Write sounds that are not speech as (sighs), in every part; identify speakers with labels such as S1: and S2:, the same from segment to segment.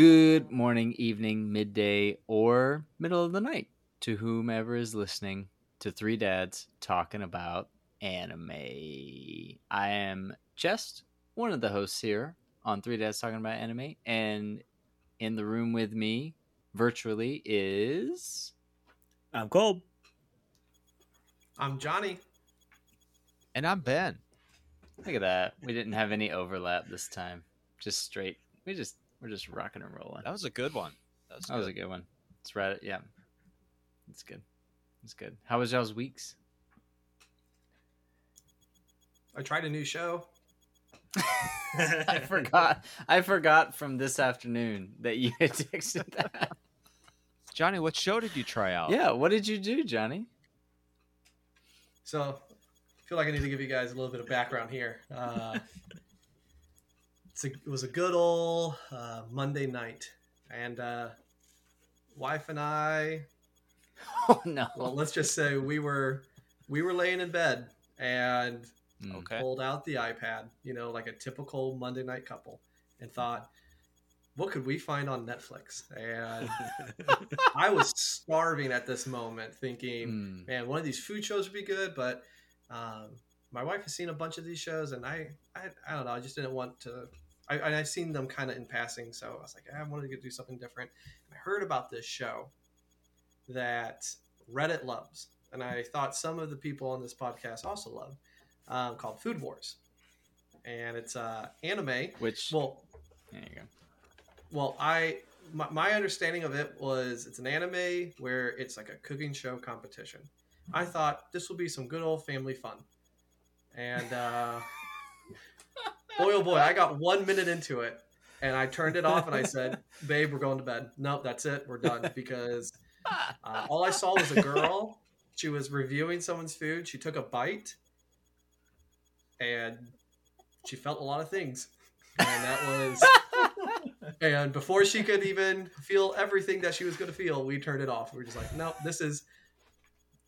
S1: Good morning, evening, midday, or middle of the night to whomever is listening to Three Dads talking about anime. I am just one of the hosts here on Three Dads talking about anime, and in the room with me virtually is
S2: I'm Cole.
S3: I'm Johnny.
S4: And I'm Ben.
S1: Look at that. We didn't have any overlap this time. Just straight. We just we're just rocking and rolling.
S4: That was a good one. That was,
S1: That was a good one. It's right. Yeah, it's good. It's good. How was y'all's weeks?
S3: I tried a new show. (laughs)
S1: I forgot. I forgot from this afternoon that you had texted that.
S4: Johnny, what show did you try out?
S1: Yeah. What did you do, Johnny?
S3: So I feel like I need to give you guys a little bit of background here. Uh, it's a, it was a good old uh, Monday night, and uh, wife and I. (laughs)
S1: Oh no.
S3: Well, let's just say we were we were laying in bed and
S1: Mm.
S4: Okay.
S3: pulled out the iPad, you know, like a typical Monday night couple, and thought, what could we find on Netflix? And (laughs) I was starving at this moment, thinking,
S1: Mm.
S3: man, one of these food shows would be good, but um, my wife has seen a bunch of these shows, and I, I, I don't know, I just didn't want to. I, and I've seen them kind of in passing, so I was like, I wanted to do something different. I heard about this show that Reddit loves, and I thought some of the people on this podcast also love, um, called Food Wars, and it's uh, anime.
S1: Which?
S3: Well,
S1: there you go.
S3: well, I my, my understanding of it was it's an anime where it's like a cooking show competition. I thought this will be some good old family fun, and uh, boy oh boy, I got one minute into it, and I turned it off and I said, (laughs) "Babe, we're going to bed." Nope, that's it. We're done because (laughs) uh, all I saw was a girl. She was reviewing someone's food. She took a bite, and she felt a lot of things, and that was. (laughs) And before she could even feel everything that she was going to feel, we turned it off. We were just like, no, this is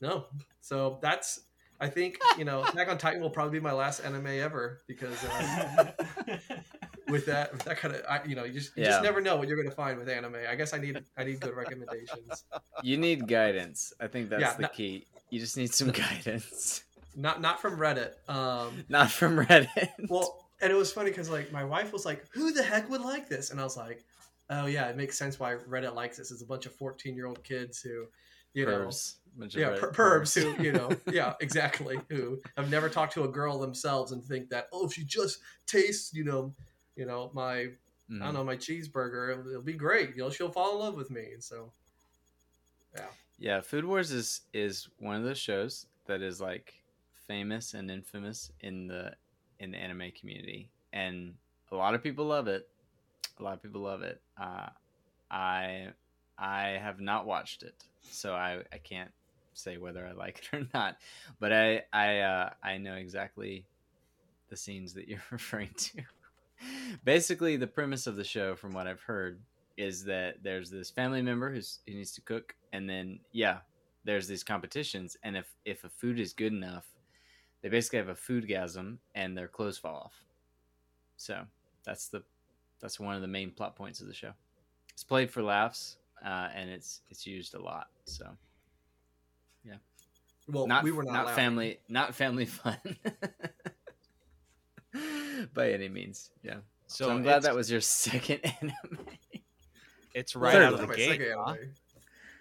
S3: no. So that's, I think, you know, Attack on Titan will probably be my last anime ever because uh, (laughs) with that, with that kind of, I, you know, you just, you
S1: Yeah.
S3: just never know what you're going to find with anime. I guess I need, I need good recommendations.
S1: You need guidance. I think that's
S3: Yeah,
S1: the
S3: no-
S1: key. You just need some (laughs) guidance.
S3: Not, not from Reddit. Um,
S1: Not from Reddit.
S3: well, (laughs) and it was funny because like my wife was like, "Who the heck would like this?" And I was like, "Oh yeah, it makes sense why Reddit likes this. It's a bunch of 14 year old kids who, you know."
S1: Pervs.
S3: Yeah,
S1: Reddit
S3: per- pervs who, you know, (laughs) yeah, exactly, who have never talked to a girl themselves and think that, oh, if she just tastes, you know, you know, my, I
S1: Mm.
S3: don't know, my cheeseburger, it'll, it'll be great. You know, she'll fall in love with me. And so,
S1: yeah, Yeah, Food Wars is is one of those shows that is like famous and infamous in the in the anime community, and a lot of people love it. A lot of people love it. Uh, I I have not watched it, so I I can't say whether I like it or (laughs) not. But I I uh, I know exactly the scenes that you're (laughs) referring to. Basically, the premise of the show, from what I've heard, is that there's this family member who's who needs to cook, and then yeah, there's these competitions, and if if a food is good enough, they basically have a food gasm, and their clothes fall off. So that's the that's one of the main plot points of the show. It's played for laughs, uh, and it's it's used a lot. So
S3: well,
S1: not
S3: we were not,
S1: not family not family (laughs) fun by any means. Yeah. So,
S4: So,
S1: I'm glad that was your second (laughs) anime.
S4: it's right
S3: that
S4: out of the gate. huh?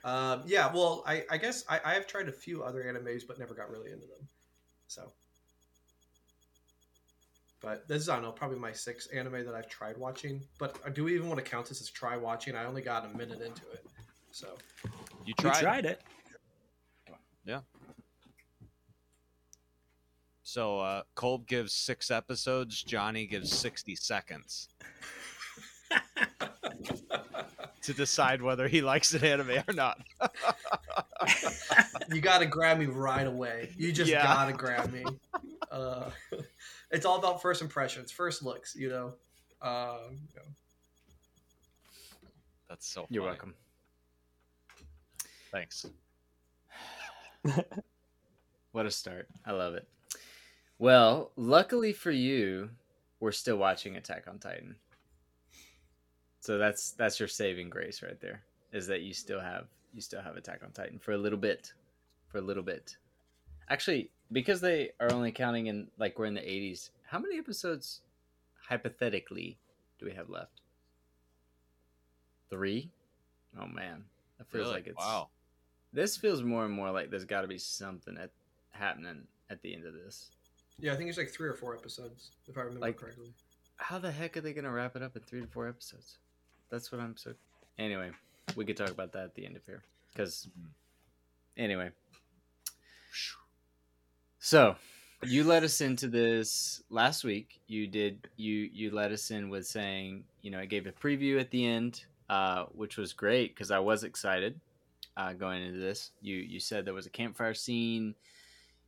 S3: Um, yeah, well, I, I guess I, I have tried a few other animes, but never got really into them. So, but this is I don't know probably my sixth anime that I've tried watching. But uh, do we even want to count this as try watching? I only got a minute into it, so
S4: You
S2: We
S4: tried.
S2: tried it.
S4: So uh, Kolb gives six episodes. Johnny gives sixty seconds (laughs) to decide whether he likes an anime or not. (laughs)
S3: you got to grab me right away. You just
S4: Yeah.
S3: gotta grab me. Uh, it's all about first impressions, first looks. You know. Um, you know.
S4: That's so.
S1: You're welcome.
S4: Thanks. (sighs)
S1: What a start. I love it. Well, luckily for you, we're still watching Attack on Titan. So that's that's your saving grace right there. Is that you still have you still have Attack on Titan for a little bit, for a little bit. Actually, because they are only counting in like we're in the 80s. How many episodes, hypothetically, do we have left? Three. Oh man, that feels
S4: Really?
S1: like it's
S4: wow.
S1: This feels more and more like there's got to be something at, happening at the end of this.
S3: Yeah, I think it's like three or four episodes, if I remember
S1: Like-
S3: correctly.
S1: How the heck are they gonna wrap it up in three to four episodes? That's what I'm so. Anyway, we could talk about that at the end of here, because
S4: Mhm.
S1: anyway. So, you let us into this last week. You did you you let us in with saying you know I gave a preview at the end, uh, which was great because I was excited uh, going into this. You you said there was a campfire scene.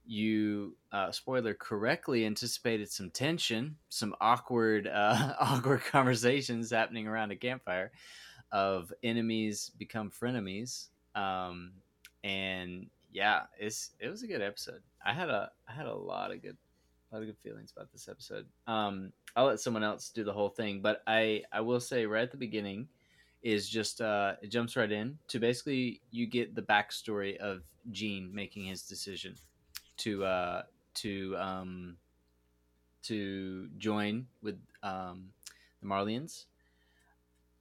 S1: You uh, spoiler correctly anticipated some tension, some awkward uh, (laughs) awkward conversations happening around a campfire of enemies become frenemies. Um, and yeah, it's it was a good episode. I had a I had a lot of good a lot of good feelings about this episode. Um, I'll let someone else do the whole thing, but I I will say right at the beginning is just uh, it jumps right in to basically you get the backstory of Jean making his decision to uh, to um, to join with um, the Marleyans.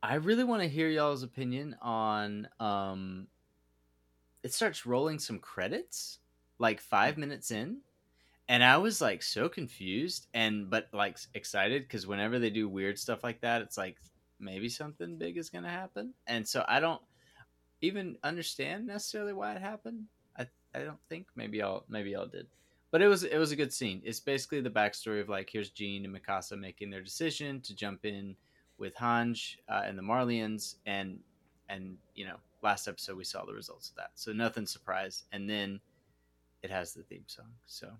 S1: I really want to hear y'all's opinion on um, it starts rolling some credits like five minutes in and i was like so confused and but like excited because whenever they do weird stuff like that it's like maybe something big is gonna happen and so i don't even understand necessarily why it happened i don't think. Maybe i'll maybe i'll did. But it was it was a good scene. It's basically the backstory of like here's Jean and mikasa making their decision to jump in with Hange uh, and the Marleyans and and you know last episode we saw the results of that. So nothing surprise. And then it has the theme song. So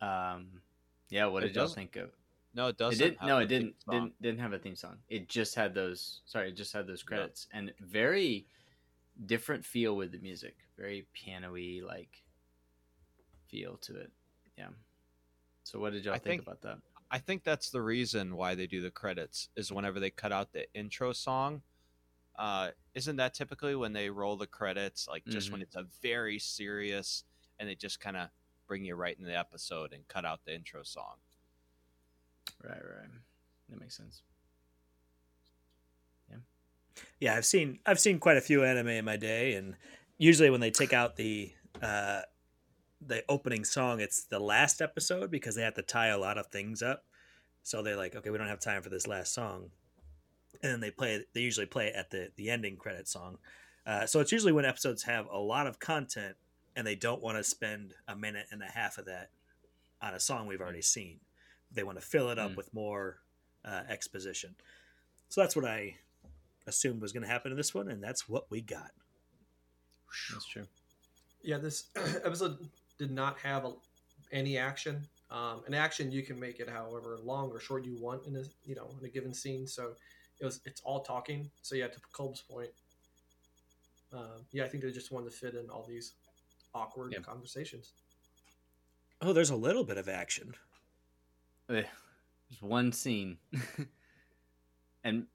S1: um yeah what
S4: It
S1: did y'all think of
S4: No, it doesn't.
S1: It didn't
S4: have
S1: no it didn't didn't didn't have a theme song. It just had those sorry it just had those credits. And very different feel with the music. Very piano-y like feel to it. Yeah. So what did y'all think,
S4: think-
S1: about that?
S4: I think that's the reason why they do the credits is whenever they cut out the intro song. Uh, isn't that typically when they roll the credits, like just when it's a very serious, and they just kind of bring you right in the episode and cut out the intro song.
S1: right right. That makes sense
S2: Yeah, I've seen I've seen quite a few anime in my day, and usually when they take out the uh, the opening song, it's the last episode because they have to tie a lot of things up. So they're like, okay, we don't have time for this last song, and then they play. They usually play it at the the ending credit song. Uh, so it's usually when episodes have a lot of content and they don't want to spend a minute and a half of that on a song we've already seen. They want to fill it up
S1: Mm.
S2: with more uh, exposition. So that's what I assumed was going to happen in this one, and that's what we got.
S1: that's true
S3: Yeah, this (clears throat) episode did not have a, any action. Um, an action you can make it however long or short you want in a you know in a given scene. So it was it's all talking. So yeah, to Kolb's point, um, yeah, I think they just wanted to fit in all these awkward
S1: Yeah.
S3: conversations.
S2: Oh, there's a little bit of action.
S1: Eh, There's one scene (laughs) and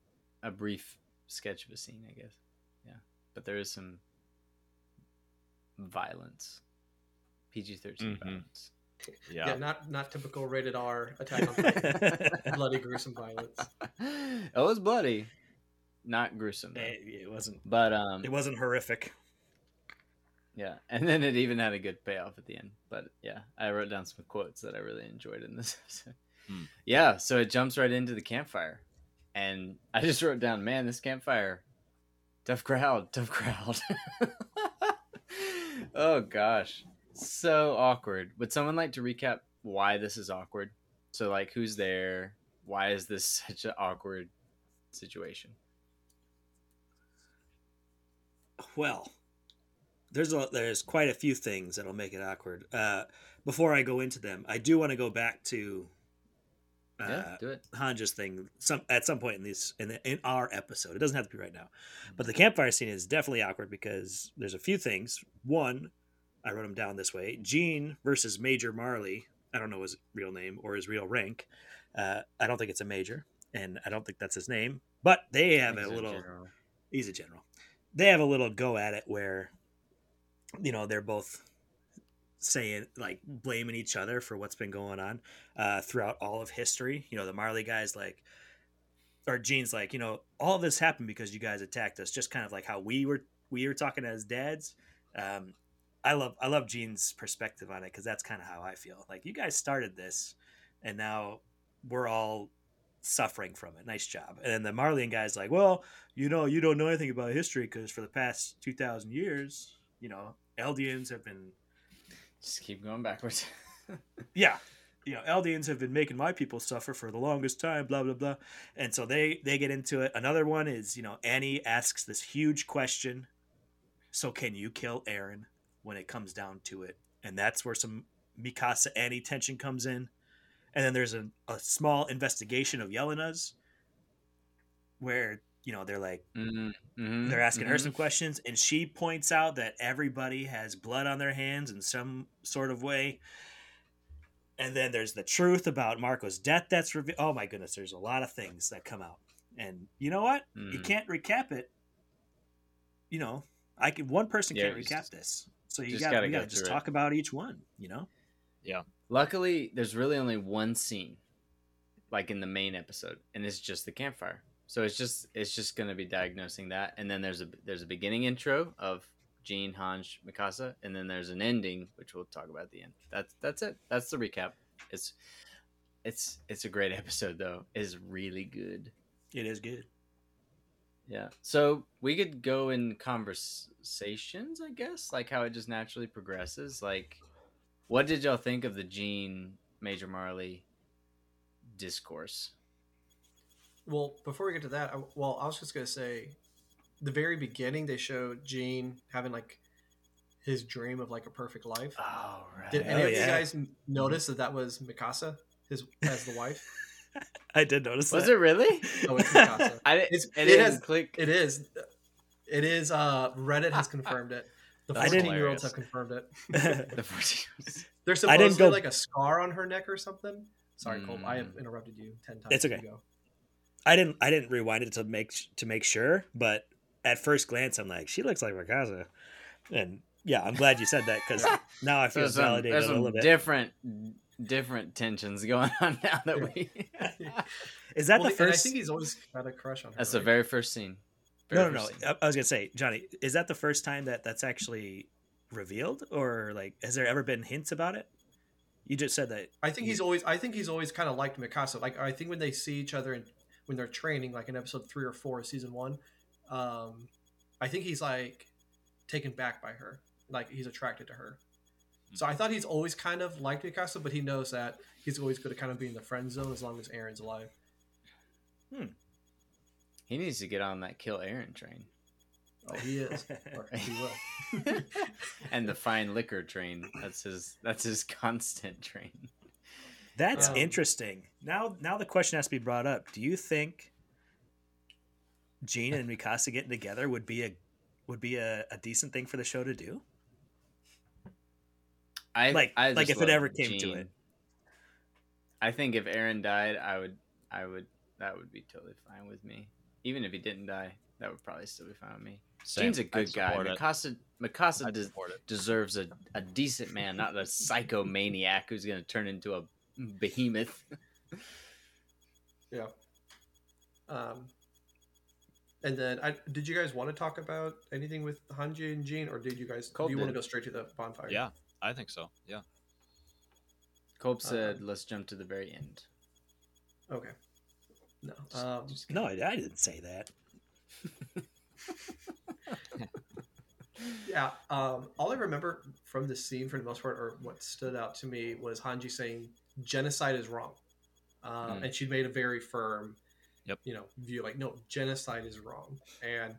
S1: a brief sketch of a scene, I guess. Yeah. But there is some violence. PG 13
S4: Mhm.
S1: violence.
S3: Yeah,
S4: Yeah,
S3: not not typical rated R attack on Titan. (laughs) bloody gruesome violence.
S1: it was bloody, not gruesome.
S2: It, it wasn't.
S1: But um
S2: It wasn't horrific.
S1: yeah, and then it even had a good payoff at the end. But yeah, I wrote down some quotes that I really enjoyed in this (laughs) episode.
S4: Hmm.
S1: Yeah, so it jumps right into the campfire. And I just wrote down, man, this campfire, tough crowd, tough crowd. (laughs) oh gosh, so awkward. Would someone like to recap why this is awkward? So like, who's there? Why is this (laughs) such an awkward situation?
S2: Well, there's a, there's quite a few things that'll make it awkward. Uh, before I go into them, I do want to go back to uh,
S1: yeah, do it.
S2: Hange's thing some at some point in this in the, in our episode. It doesn't have to be right now, but the campfire scene is definitely awkward because there's a few things. One, I wrote them down this way: Jean versus Major Marley. I don't know his real name or his real rank. Uh, I don't think it's a major. and I don't think that's his name, but they have
S1: He's
S2: a
S1: a
S2: little.
S1: general.
S2: He's a general. They have a little go at it where, you know, they're both saying like blaming each other for what's been going on uh, throughout all of history. You know, the Marley guys like, or Jean's like, you know, all this happened because you guys attacked us. Just kind of like how we were we were talking as dads. Um, I love I love Jean's perspective on it because that's kind of how I feel. Like you guys started this, and now we're all suffering from it. Nice job. And then the Marleyan guy's like, well, you know, you don't know anything about history because for the past two thousand years, you know, Eldians have been
S1: Just keep going backwards. (laughs)
S2: yeah. You know eldians have been making my people suffer for the longest time blah blah blah. And so they they get into it. Another one is you know annie asks this huge question. So can you kill Eren when it comes down to it? And that's where some mikasa annie tension comes in. And then there's a, a small investigation of yelena's where you know they're like
S1: Mhm, mhm,
S2: they're asking her
S1: mhm.
S2: some questions and she points out that everybody has blood on their hands in some sort of way and then there's the truth about marco's death that's revealed oh my goodness there's a lot of things that come out and you know what you
S1: Mhm.
S2: can't recap it you know i can one person
S1: Yeah,
S2: can't recap
S1: just-
S2: this so you gotta,
S1: gotta go
S2: gotta just
S1: it.
S2: talk about each one you know Yeah.
S1: Luckily, there's really only one scene, like in the main episode, and it's just the campfire. So it's just it's just gonna be diagnosing that, and then there's a there's a beginning intro of Jean, Hange, Mikasa, and then there's an ending, which we'll talk about at the end. That's that's it. That's the recap. It's it's it's a great (laughs) episode though. It's really good.
S2: it is good
S1: Yeah. So we could go in conversations, I guess, like how it just naturally progresses. Like, what did y'all think of the Jean Major Marley discourse?
S3: Well, before we get to that, I, well, I was just gonna say, the very beginning they showed Jean having like his dream of like a perfect life.
S1: Oh, right.
S3: Did any
S2: Oh,
S3: of you guys notice that that was Mikasa, his as the wife? (laughs)
S2: i did notice that.
S1: Was
S2: that.
S1: it really? (laughs)
S3: Oh, it's Mikasa. (laughs)
S1: I didn't.
S3: It's,
S1: it,
S3: it has,
S1: click.
S3: It is. It is. Uh, Reddit has confirmed it. The fourteen-year-olds have confirmed it.
S1: the 14
S3: There's
S2: I didn't
S3: supposedly
S2: go-
S3: like a scar on her neck or something. Sorry, Cole. I have
S1: Mm.
S3: interrupted you ten times.
S2: It's okay.
S3: go.
S2: I didn't I didn't rewind it to make to make sure, but at first glance I'm like, she looks like Mikasa. And yeah, I'm glad you said that because (laughs) now I feel
S1: There's some,
S2: validated
S1: there's
S2: a little bit.
S1: different different tensions going (laughs) on now that we. (laughs)
S2: Is that
S3: Well,
S2: the
S3: first. I think he's always had a crush on her.
S1: That's the very first scene.
S2: No,
S1: Very
S2: no, no.
S1: first scene.
S2: I, I was gonna say, Johnny, is that the first time that that's actually revealed, or like, has there ever been hints about it? You just said that.
S3: I think he's always. I think he's always kind of liked Mikasa. Like I think when they see each other and when they're training, like in episode three or four of season one, um, I think he's like taken back by her. Like he's attracted to her. So I thought he's always kind of liked Mikasa, but he knows that he's always going to kind of be in the friend zone as long as Eren's alive.
S1: He needs to get on that kill Eren train.
S3: Oh, he is. (laughs) Or he will. (laughs)
S1: and the fine liquor train. That's his. That's his (laughs) constant train.
S2: That's
S3: Um,
S2: interesting. Now, now the question has to be brought up. Do you think Jean and Mikasa getting together would be a would be a, a decent thing for the show to do?
S1: I
S2: Like-
S1: I
S2: like if it ever came to it.
S1: I think if Eren died, I would. I would. That would be totally fine with me. Even if he didn't die, that would probably still be fine with me.
S4: Same.
S1: Jean's a
S4: I'd
S1: good guy.
S4: support it.
S1: Mikasa, Mikasa
S4: I'd
S1: des- deserves a, a decent man, not a psychomaniac who's going to turn into a behemoth.
S3: Yeah. Um, and then, I did you guys want to talk about anything with Hange and Jean, or did you guys
S1: Colt
S3: do you want to go straight to the bonfire?
S4: Yeah, I think so. Yeah.
S1: Cope said,
S3: Um,
S1: "Let's jump to the very end."
S3: Okay. No.
S1: Just-
S3: Um,
S1: just
S2: No, I, I didn't say that.
S3: yeah. Um, all I remember from the scene, for the most part, or what stood out to me, was Hange saying genocide is wrong, um,
S1: Mm.
S3: and she made a very firm,
S4: Yep.
S3: you know, view like no, genocide is wrong. And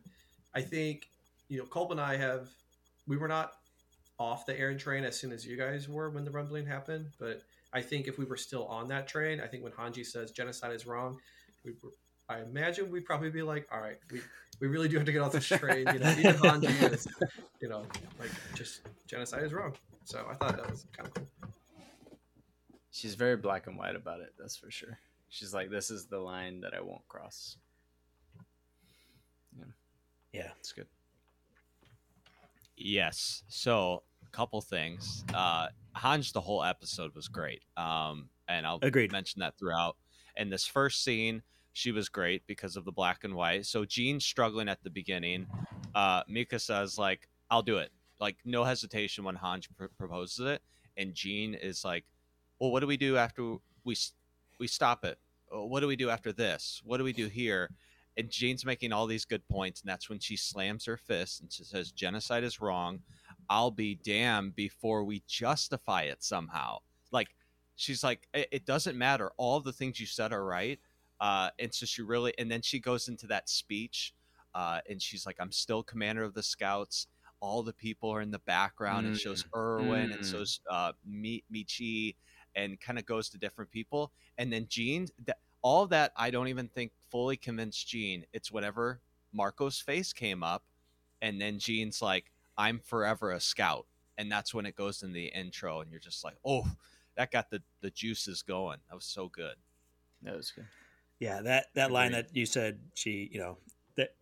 S3: I think, you know, Colb and I have, we were not off the Eren train as soon as you guys were when the rumbling happened, but I think if we were still on that train, I think when Hange says genocide is wrong, we were, I imagine we'd probably be like, all right, we, we really do have to get off this train. You know, even Hange is, (laughs) you know, like just genocide is wrong. So I thought that was kind of cool.
S1: She's very black and white about it. That's for sure. she's like, "This is the line that I won't cross."
S2: Yeah, yeah,
S1: it's good.
S4: Yes. So a couple things. Uh, Hange, the whole episode was great. Um, and I'll
S2: Agreed.
S4: mention that throughout. And this first scene, she was great because of the black and white. So Jean's struggling at the beginning. Uh, Mika says like, "I'll do it." Like no hesitation when Hange pr- proposes it, and Jean is like, "Well, what do we do after we we stop it? What do we do after this? What do we do here?" And Jane's making all these good points, and that's when she slams her fist and she says, "Genocide is wrong. I'll be damned before we justify it somehow." Like she's like, "It, it doesn't matter. All the things you said are right." Uh, and so she really, and then she goes into that speech, uh, and she's like, "I'm still commander of the scouts." All the people are in the background, mm. and shows Erwin, mm. and shows uh, Michi, and kind of goes to different people, and then Jean. That all that I don't even think fully convinced Jean. It's whatever Marco's face came up, and then Jean's like, "I'm forever a scout," and that's when it goes in the intro, and you're just like, "Oh, that got the the juices going." That was so good.
S1: That was good.
S2: Yeah, that that line that you said she, you know, that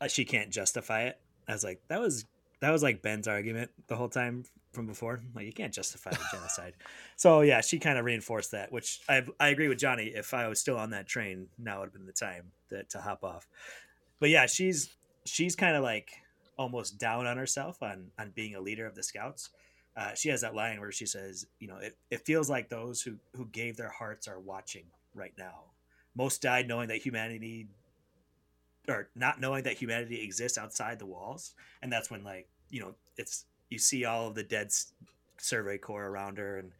S2: uh, she can't justify it. I was like, that was that was like Ben's argument the whole time from before. Like you can't justify the genocide. (laughs) so yeah, she kind of reinforced that, which I I agree with Johnny. If I was still on that train, now would have been the time to, to hop off. But yeah, she's she's kind of like almost down on herself on on being a leader of the scouts. Uh, she has that line where she says, you know, it, it feels like those who who gave their hearts are watching right now most died knowing that humanity or not knowing that humanity exists outside the walls. And that's when like you know it's you see all of the dead survey corps around her. And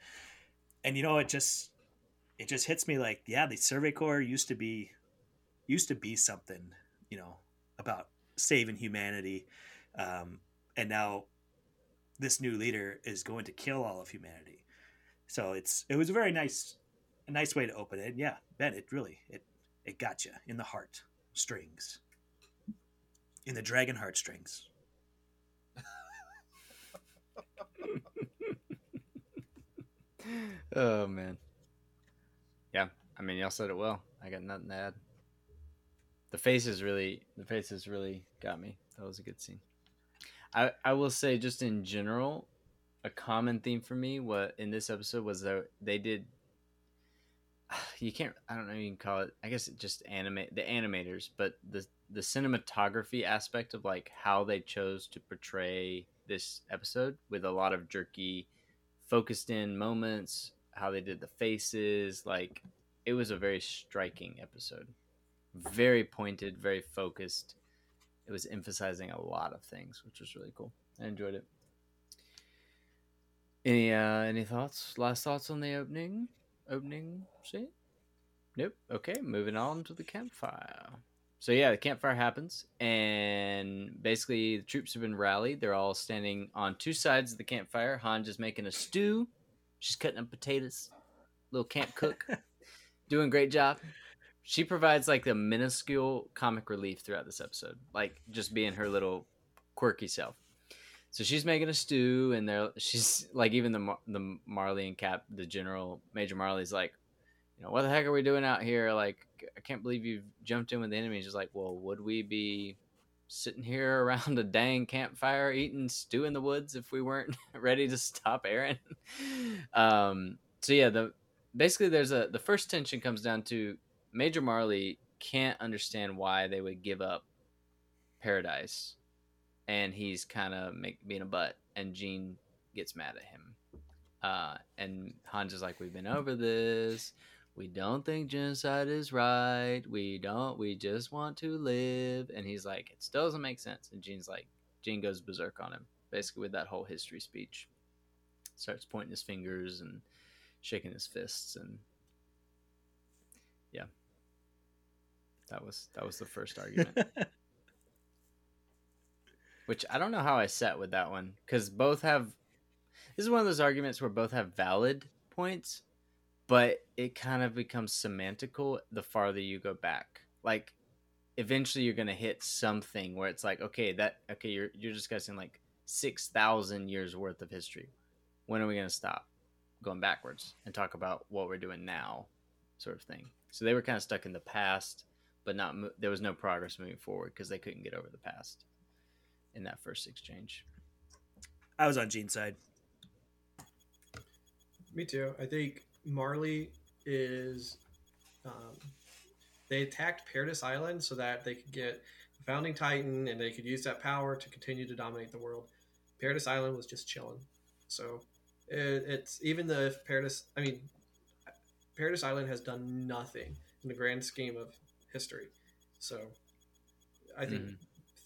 S2: and you know it just it just hits me like yeah the survey corps used to be used to be something you know about saving humanity. Um, and now this new leader is going to kill all of humanity. So it's it was a very nice a nice way to open it. Yeah, Ben, it really it it got you in the heart strings, in the dragon heart strings. (laughs)
S1: oh man, yeah. I mean, y'all said it well. I got nothing to add. The faces really, the faces really got me. That was a good scene. I I will say, just in general, a common theme for me what in this episode was that they did (sighs) you can't i don't know you can call it i guess it just animate the animators but the the cinematography aspect of like how they chose to portray this episode with a lot of jerky focused in moments how they did the faces like it was a very striking episode. Very pointed very focused. It was emphasizing a lot of things which was really cool. I enjoyed it. Any uh any thoughts last thoughts on the opening opening scene? Nope. Okay, moving on to the campfire. So yeah, the campfire happens, and basically the troops have been rallied. They're all standing on two sides of the campfire. Han is making a stew. She's cutting up potatoes. Little camp cook, (laughs) doing great job. She provides like the minuscule comic relief throughout this episode, like just being her little quirky self. So she's making a stew, and they're she's like even the the Marley and Cap, the general Major Marley's like, you know, what the heck are we doing out here? Like, I can't believe you've jumped in with the enemy. She's like, well, would we be sitting here (laughs) around a dang campfire eating stew in the woods if we weren't (laughs) ready to stop Eren? (laughs) um, so yeah, the basically there's a the first tension comes down to Major Marley can't understand why they would give up paradise and he's kind of being a butt, and Jean gets mad at him. Uh, and Hans is like, "We've been over this. We don't think genocide is right. We don't. We just want to live." And he's like, "It still doesn't make sense." And Jean's like, Jean goes berserk on him, basically with that whole history speech. Starts pointing his fingers and shaking his fists, and yeah, that was that was the first (laughs) argument. Which I don't know how I set with that one because both have. This is one of those arguments where both have valid points, but it kind of becomes semantical the farther you go back. Like, eventually you're gonna hit something where it's like, okay, that okay, you're you're discussing like six thousand years worth of history. When are we gonna stop going backwards and talk about what we're doing now? sort of thing. So they were kind of stuck in the past, but not there was no progress moving forward because they couldn't get over the past in that first exchange.
S2: I was on Jean's side.
S3: Me too. I think Marley is. Um, they attacked Paradise Island so that they could get the founding Titan and they could use that power to continue to dominate the world. Paradise Island was just chilling. So it, it's even the if Paradise. I mean, Paradise Island has done nothing in the grand scheme of history. So I think mm.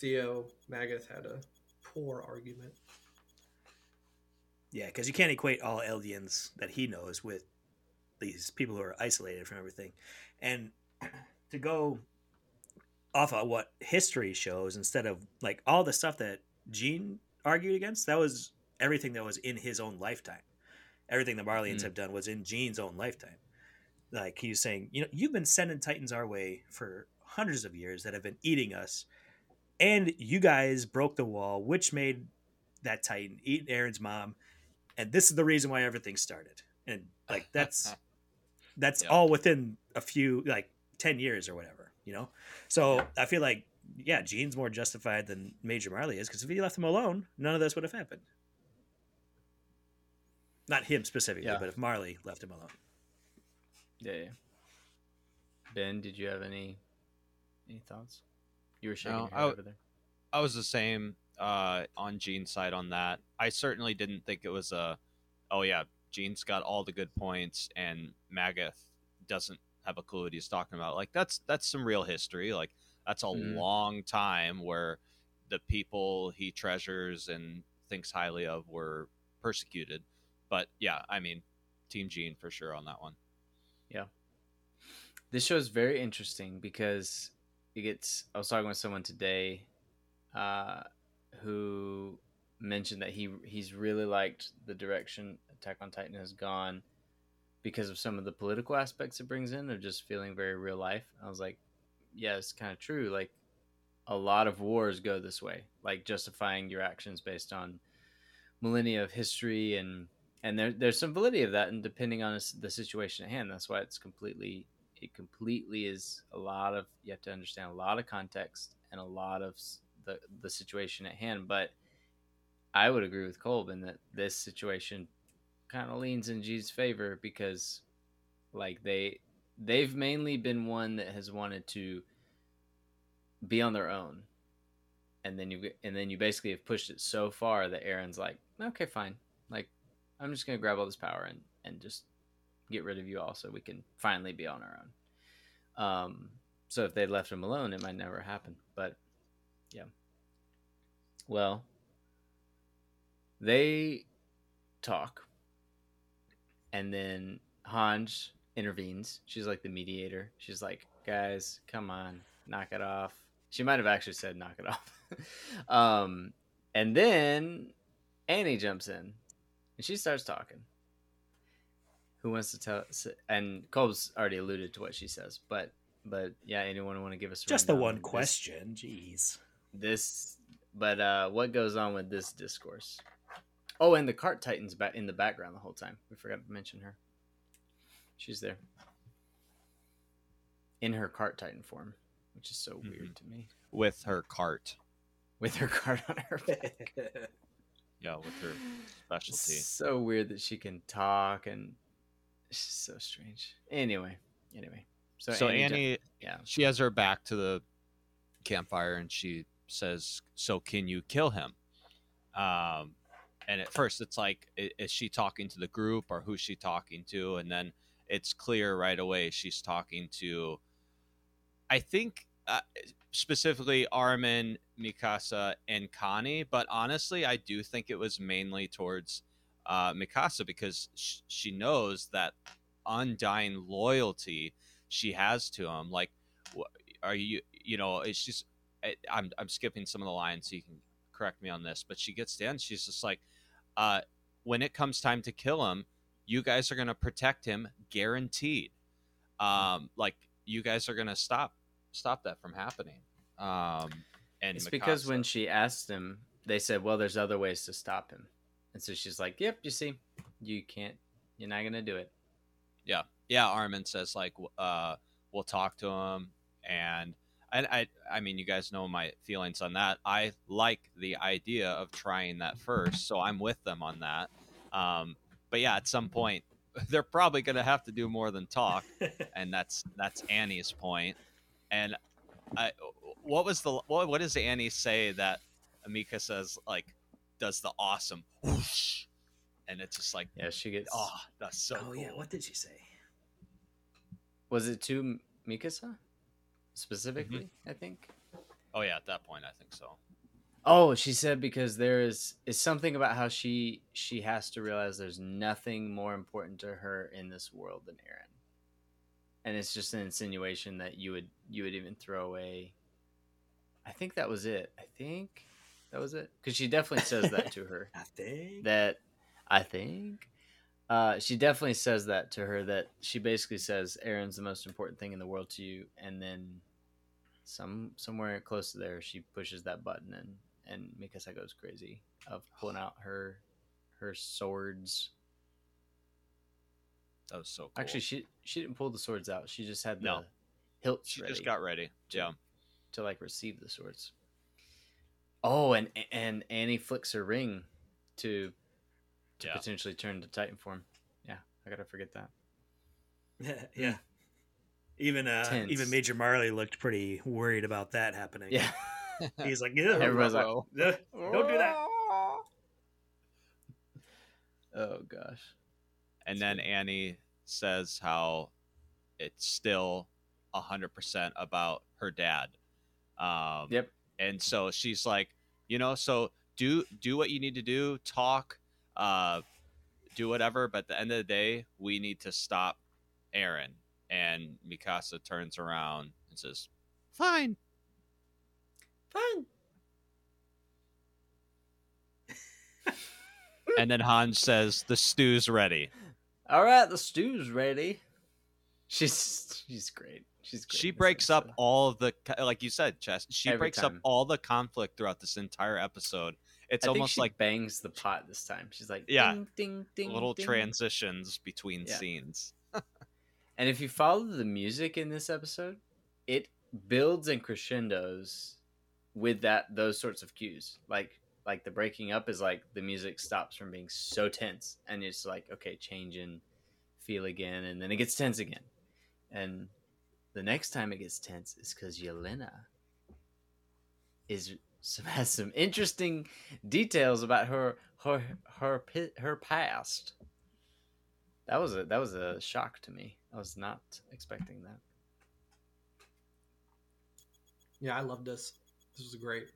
S3: Theo Magath had a poor argument.
S2: Yeah, because you can't equate all Eldians that he knows with these people who are isolated from everything. And (clears throat) to go off of what history shows instead of like all the stuff that Jean argued against, that was everything that was in his own lifetime. Everything the Marleyans mm. have done was in Jean's own lifetime. Like he was saying, you know, you've been sending Titans our way for hundreds of years that have been eating us, and you guys broke the wall, which made that Titan eat Eren's mom, and this is the reason why everything started. And like (laughs) that's that's yep. all within a few like ten years or whatever, you know. So I feel like yeah, Jean's more justified than Major Marley is because if he left him alone, none of this would have happened. Not him specifically, yeah. but if Marley left him alone.
S1: Yeah, yeah. Ben, did you have any any thoughts? You were shaking no,
S4: I, over there. I was the same uh, on Jean's side on that. I certainly didn't think it was a, oh yeah, Jean's got all the good points and Magath doesn't have a clue what he's talking about. Like that's that's some real history. Like that's a mm. long time where the people he treasures and thinks highly of were persecuted. But yeah, I mean, Team Jean for sure on that one.
S1: Yeah. This show is very interesting because it gets. I was talking with someone today, uh, who mentioned that he he's really liked the direction Attack on Titan has gone because of some of the political aspects it brings in of just feeling very real life. I was like, yeah, it's kind of true. Like a lot of wars go this way, like justifying your actions based on millennia of history and and there, there's some validity of that and depending on the situation at hand that's why it's completely it completely is a lot of you have to understand a lot of context and a lot of the the situation at hand. But i would agree with colbin that this situation kind of leans in g's favor because like they they've mainly been one that has wanted to be on their own. And then you and then you basically have pushed it so far that Eren's like okay fine. Like I'm just gonna grab all this power and and just get rid of you all so we can finally be on our own. Um, so if they'd left him alone, it might never happen. But yeah. Well, they talk, and then Hange intervenes. She's like the mediator. She's like, guys, come on, knock it off. She might have actually said knock it off. (laughs) um, and then Annie jumps in and she starts talking. Who wants to tell? And Cole's already alluded to what she says, but but yeah, anyone want to give us
S2: just the one question? This, Jeez,
S1: this. But uh, what goes on with this discourse? Oh, and the cart titans back in the background the whole time. We forgot to mention her. She's there in her cart titan form, which is so mm-hmm. weird to me.
S4: With her cart.
S1: With her cart on her (laughs) back.
S4: yeah, with her specialty.
S1: so weird that she can talk and it's so strange. Anyway, anyway.
S4: So, so Annie, Annie yeah, she has her back to the campfire and she says, "So can you kill him?" Um, and at first it's like, is she talking to the group or who's she talking to? And then it's clear right away she's talking to. I think uh, specifically Armin, Mikasa, and Connie. But honestly, I do think it was mainly towards uh, Mikasa because sh- she knows that undying loyalty she has to him. Like, are you, you know, it's just, I'm, I'm skipping some of the lines so you can correct me on this, but she gets down. She's just like, uh, when it comes time to kill him, you guys are going to protect him guaranteed. Um, like, you guys are going to stop stop that from happening. Um, and
S1: it's Mikasa, because when she asked him, they said, "Well, there's other ways to stop him," and so she's like, "Yep, you see, you can't, you're not gonna do it."
S4: Yeah, yeah, Armin says like, uh, we'll talk to him, and and I, I mean, you guys know my feelings on that. I like the idea of trying that first, so I'm with them on that. Um, but yeah, at some point, (laughs) they're probably going to have to do more than talk, (laughs) and that's that's Annie's point. And I, what was the what, what does Annie say that Amika says like does the awesome whoosh, and it's just like
S1: yeah, she gets
S4: oh that's so
S2: oh
S4: cool.
S2: yeah, what did she say?
S1: Was it to Mikasa specifically? Mm-hmm. I think.
S4: Oh yeah, at that point, I think so.
S1: Oh, she said because there is is something about how she she has to realize there's nothing more important to her in this world than Eren. And it's just an insinuation that you would you would even throw away. I think that was it. I think that was it because she definitely says that to her. (laughs)
S2: I think
S1: that I think uh, she definitely says that to her. That she basically says Eren's the most important thing in the world to you, and then some somewhere close to there, she pushes that button and and Mikasa goes crazy of pulling out her her swords.
S4: That was so cool.
S1: Actually, she she didn't pull the swords out. She just had the
S4: no.
S1: hilts.
S4: She
S1: ready
S4: just got ready.
S1: to,
S4: yeah.
S1: To like receive the swords. Oh, and and Annie flicks her ring to to
S4: Yeah.
S1: potentially turn to Titan form. Yeah, I gotta forget that. (laughs)
S2: yeah. Even uh,
S1: Tense.
S2: even Major Marley looked pretty worried about that happening.
S1: Yeah, (laughs)
S2: he's like, (laughs) yeah,
S1: Everybody's like,
S2: don't do that.
S1: Oh gosh.
S4: And then Annie says how it's still hundred percent about her dad. Um,
S1: Yep.
S4: And so she's like, you know, so do do what you need to do, talk, uh, do whatever. But at the end of the day, we need to stop Eren. And Mikasa turns around and says, "Fine."
S1: Fine. (laughs)
S4: And then Hans says, "The stew's ready."
S1: All right, the stew's ready. She's she's great. She's
S4: she breaks up all the like you said chess she
S1: Every
S4: breaks up all the conflict throughout this entire episode it's
S1: I
S4: almost
S1: she
S4: like
S1: bangs the pot this time. She's like
S4: Yeah.
S1: ding ding ding
S4: little
S1: ding.
S4: transitions between
S1: Yeah.
S4: scenes (laughs)
S1: And if you follow the music in this episode, it builds and crescendos with that those sorts of cues. Like like the breaking up is like the music stops from being so tense and it's like okay, change and feel again and then it gets tense again. And the next time it gets tense is cuz Yelena is some, (laughs) has some interesting details about her her her her past. That was a that was a shock to me. I was not expecting that.
S3: Yeah, I love this. This was great.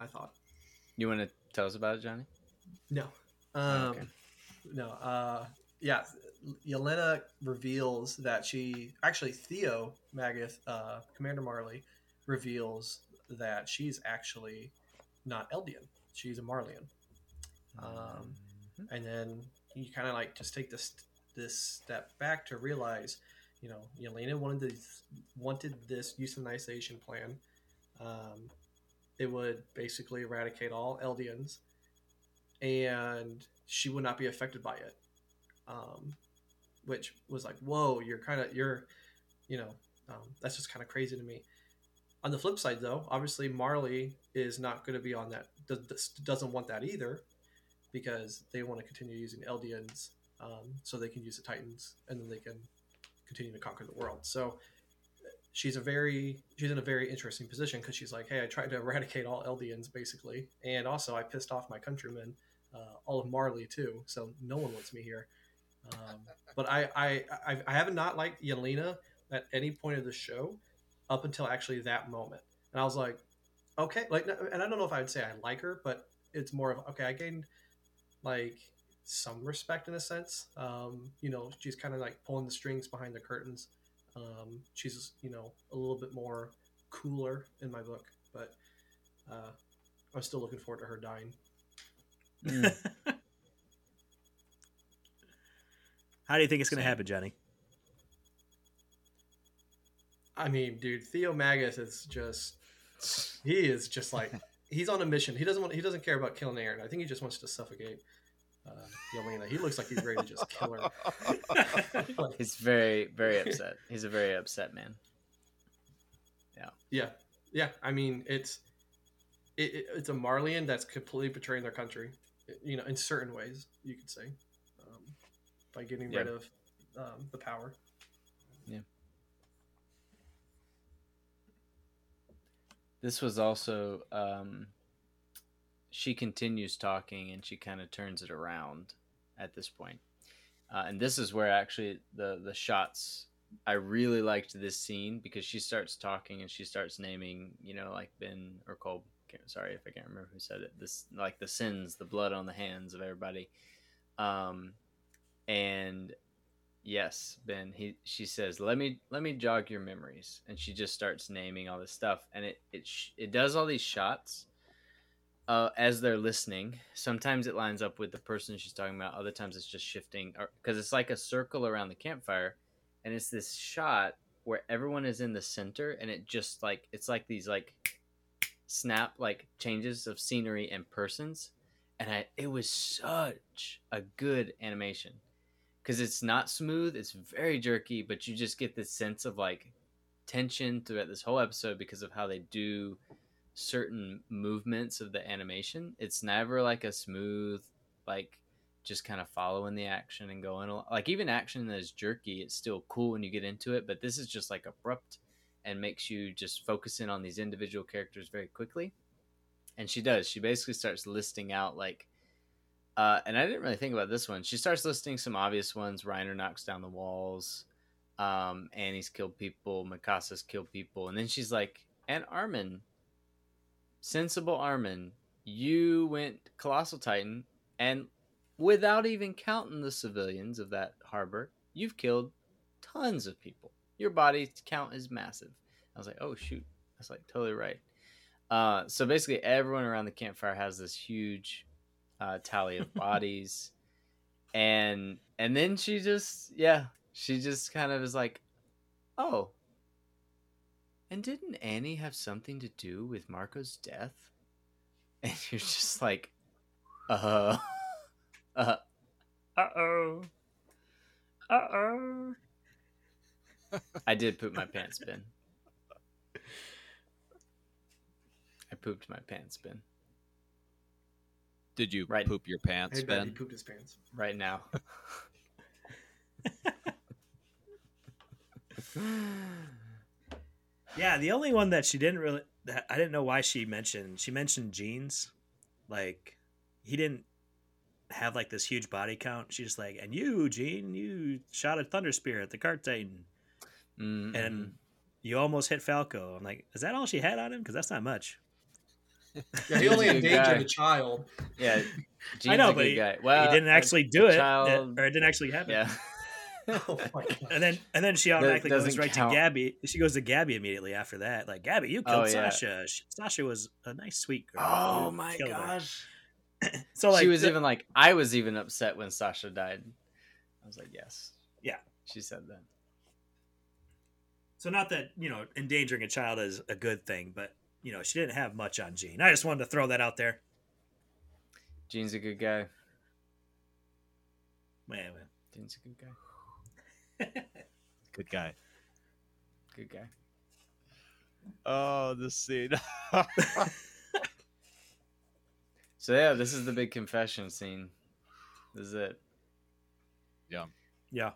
S3: I thought.
S1: You want to tell us about it, Johnny?
S3: No. Um,
S1: okay.
S3: No. Uh, yeah. Yelena reveals that she actually Theo Magath, uh, Commander Marley, reveals that she's actually not Eldian. She's a Marleyan. Um,
S1: Mhm.
S3: and then you kind of like just take this this step back to realize, you know, Yelena wanted this wanted this euthanization plan. Um, it would basically eradicate all Eldians, and she would not be affected by it. Um, which was like, whoa, you're kind of you're, you know, um, that's just kind of crazy to me. On the flip side, though, obviously Marley is not going to be on that. Does, doesn't want that either, because they want to continue using Eldians, um, so they can use the Titans, and then they can continue to conquer the world. So she's a very she's in a very interesting position because she's like, hey, I tried to (laughs) eradicate all Eldians basically, and also I pissed off my countrymen, uh, all of Marley too. So no one wants me here. Um, but I, I I I have not liked Yelena at any point of the show up until actually that moment, and I was like, okay, like, and I don't know if I would say I like her, but it's more of okay, I gained like some respect in a sense. Um, you know, she's kind of like pulling the strings behind the curtains. Um, she's you know a little bit more cooler in my book, but uh, I'm still looking forward to her dying.
S1: Mm. (laughs)
S2: How do you think it's going to happen, Johnny?
S3: I mean, dude, Theo Magath is just he is just like (laughs) he's on a mission. He doesn't want he doesn't care about killing Eren. I think he just wants to suffocate. uh, Yelena. He looks like he's ready to just kill her. (laughs)
S1: he's very, very upset. He's a very upset man. Yeah.
S3: Yeah. Yeah. I mean, it's it, it, it's a Marleyan that's completely betraying their country. You know, in certain ways, you could say, by getting yeah. rid of um, the power.
S1: Yeah. This was also um, she continues talking and she kind of turns it around at this point. Uh, and this is where actually the the shots I really liked this scene because she starts talking and she starts naming, you know, like Ben or Cole. Sorry if I can't remember who said it. This like the sins, the blood on the hands of everybody. Um, and yes, Ben. He she says, "Let me let me jog your memories," and she just starts naming all this stuff, and it it it does all these shots uh, as they're listening. Sometimes it lines up with the person she's talking about. Other times it's just shifting, because it's like a circle around the campfire, and it's this shot where everyone is in the center, and it just like it's like these like snap like changes of scenery and persons, and I it was such a good animation because it's not smooth, it's very jerky, but you just get this sense of like tension throughout this whole episode because of how they do certain movements of the animation. It's never like a smooth, like just kind of following the action and going like even action that is jerky. It's still cool when you get into it, but this is just like abrupt and makes you just focus in on these individual characters very quickly. And she does. She basically starts listing out like. Uh, and I didn't really think about this one. She starts listing some obvious ones. Reiner knocks down the walls. Um, Annie's killed people. Mikasa's killed people. And then she's like, and Armin Sensible Armin, you went Colossal Titan, and without even counting the civilians of that harbor, you've killed tons of people. Your body count is massive. I was like, oh shoot, that's like totally right. Uh, so basically, everyone around the campfire has this huge uh, tally of bodies, and and then she just yeah, she just kind of is like, oh, and didn't Annie have something to do with Marco's death? And you're just like, uh, (laughs) uh, uh oh, uh oh. I did poop my pants, Ben. I pooped my pants, Ben.
S4: Did you right. poop your pants, Ben? He
S3: pooped his pants.
S1: Right now. (laughs)
S2: Yeah, the only one that she didn't really that I didn't know why she mentioned. She mentioned jeans. Like he didn't have like this huge body count. She's just like, and you, Jean, you shot a thunder spear at the cart titan. Mm-hmm. And you almost hit Falco. I'm like, is that all she had on him? Because that's not much. (laughs)
S3: Yeah, he only endangered a child.
S1: Yeah, (laughs)
S2: Jean's I know, but he, well, he didn't actually do it, child... or it didn't actually happen.
S1: Yeah. (laughs)
S2: oh and then and then she automatically goes right count. to Gabby. She goes to Gabby immediately after that. Like Gabby, you killed oh, yeah. Sasha. She, Sasha was a nice, sweet girl.
S1: Oh my gosh. so like she was the, even like I was even upset when Sasha died. I was like, yes,
S2: yeah.
S1: She said that.
S2: So not that you know endangering a child is a good thing, but you know she didn't have much on Jean. I just wanted to throw that out there.
S1: Jean's a good guy.
S2: Man, man.
S1: Jean's a good guy. (laughs)
S4: Good guy.
S1: Good guy.
S4: Oh, the scene. (laughs)
S1: so yeah, this is the big confession scene. This is it.
S4: Yeah.
S2: Yeah.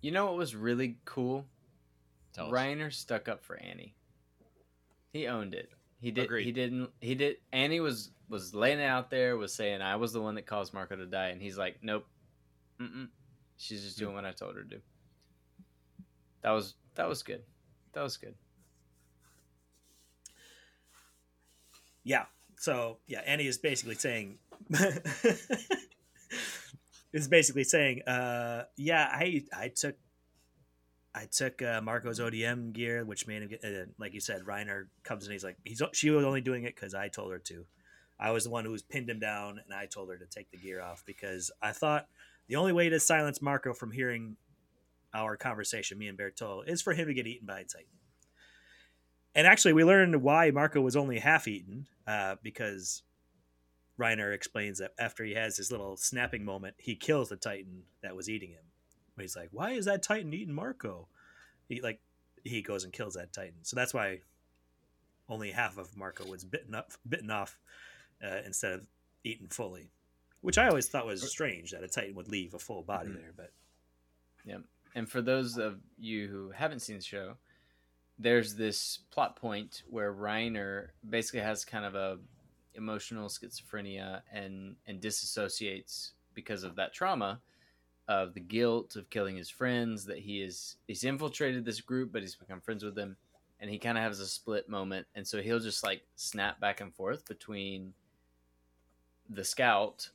S1: You know what was really cool? Tell Reiner us. stuck up for Annie. He owned it. He did. Agreed. He didn't. He did. Annie was was laying it out there, was saying I was the one that caused Marco to die, and he's like, nope, Mm-mm. She's just doing what I told her to do. That was that was good. That was good.
S2: Yeah. So yeah, Annie is basically saying (laughs) is basically saying, uh, yeah, I I took I took uh, Marco's ODM gear, which made him get, uh, like you said, Reiner comes and he's like, he's she was only doing it because I told her to. I was the one who was pinned him down, and I told her to take the gear off because I thought the only way to silence Marco from hearing our conversation, me and Bertolt, is for him to get eaten by a Titan. And actually, we learned why Marco was only half eaten uh, because Reiner explains that after he has his little snapping moment, he kills the Titan that was eating him. But he's like, "Why is that Titan eating Marco?" He like he goes and kills that Titan. So that's why only half of Marco was bitten up, bitten off, uh, instead of eaten fully. Which I always thought was strange that a Titan would leave a full body mm-hmm. there. But
S1: yeah, and for those of you who haven't seen the show, there's this plot point where Reiner basically has kind of a emotional schizophrenia and and disassociates because of that trauma of the guilt of killing his friends that he is he's infiltrated this group but he's become friends with them and he kind of has a split moment and so he'll just like snap back and forth between the scout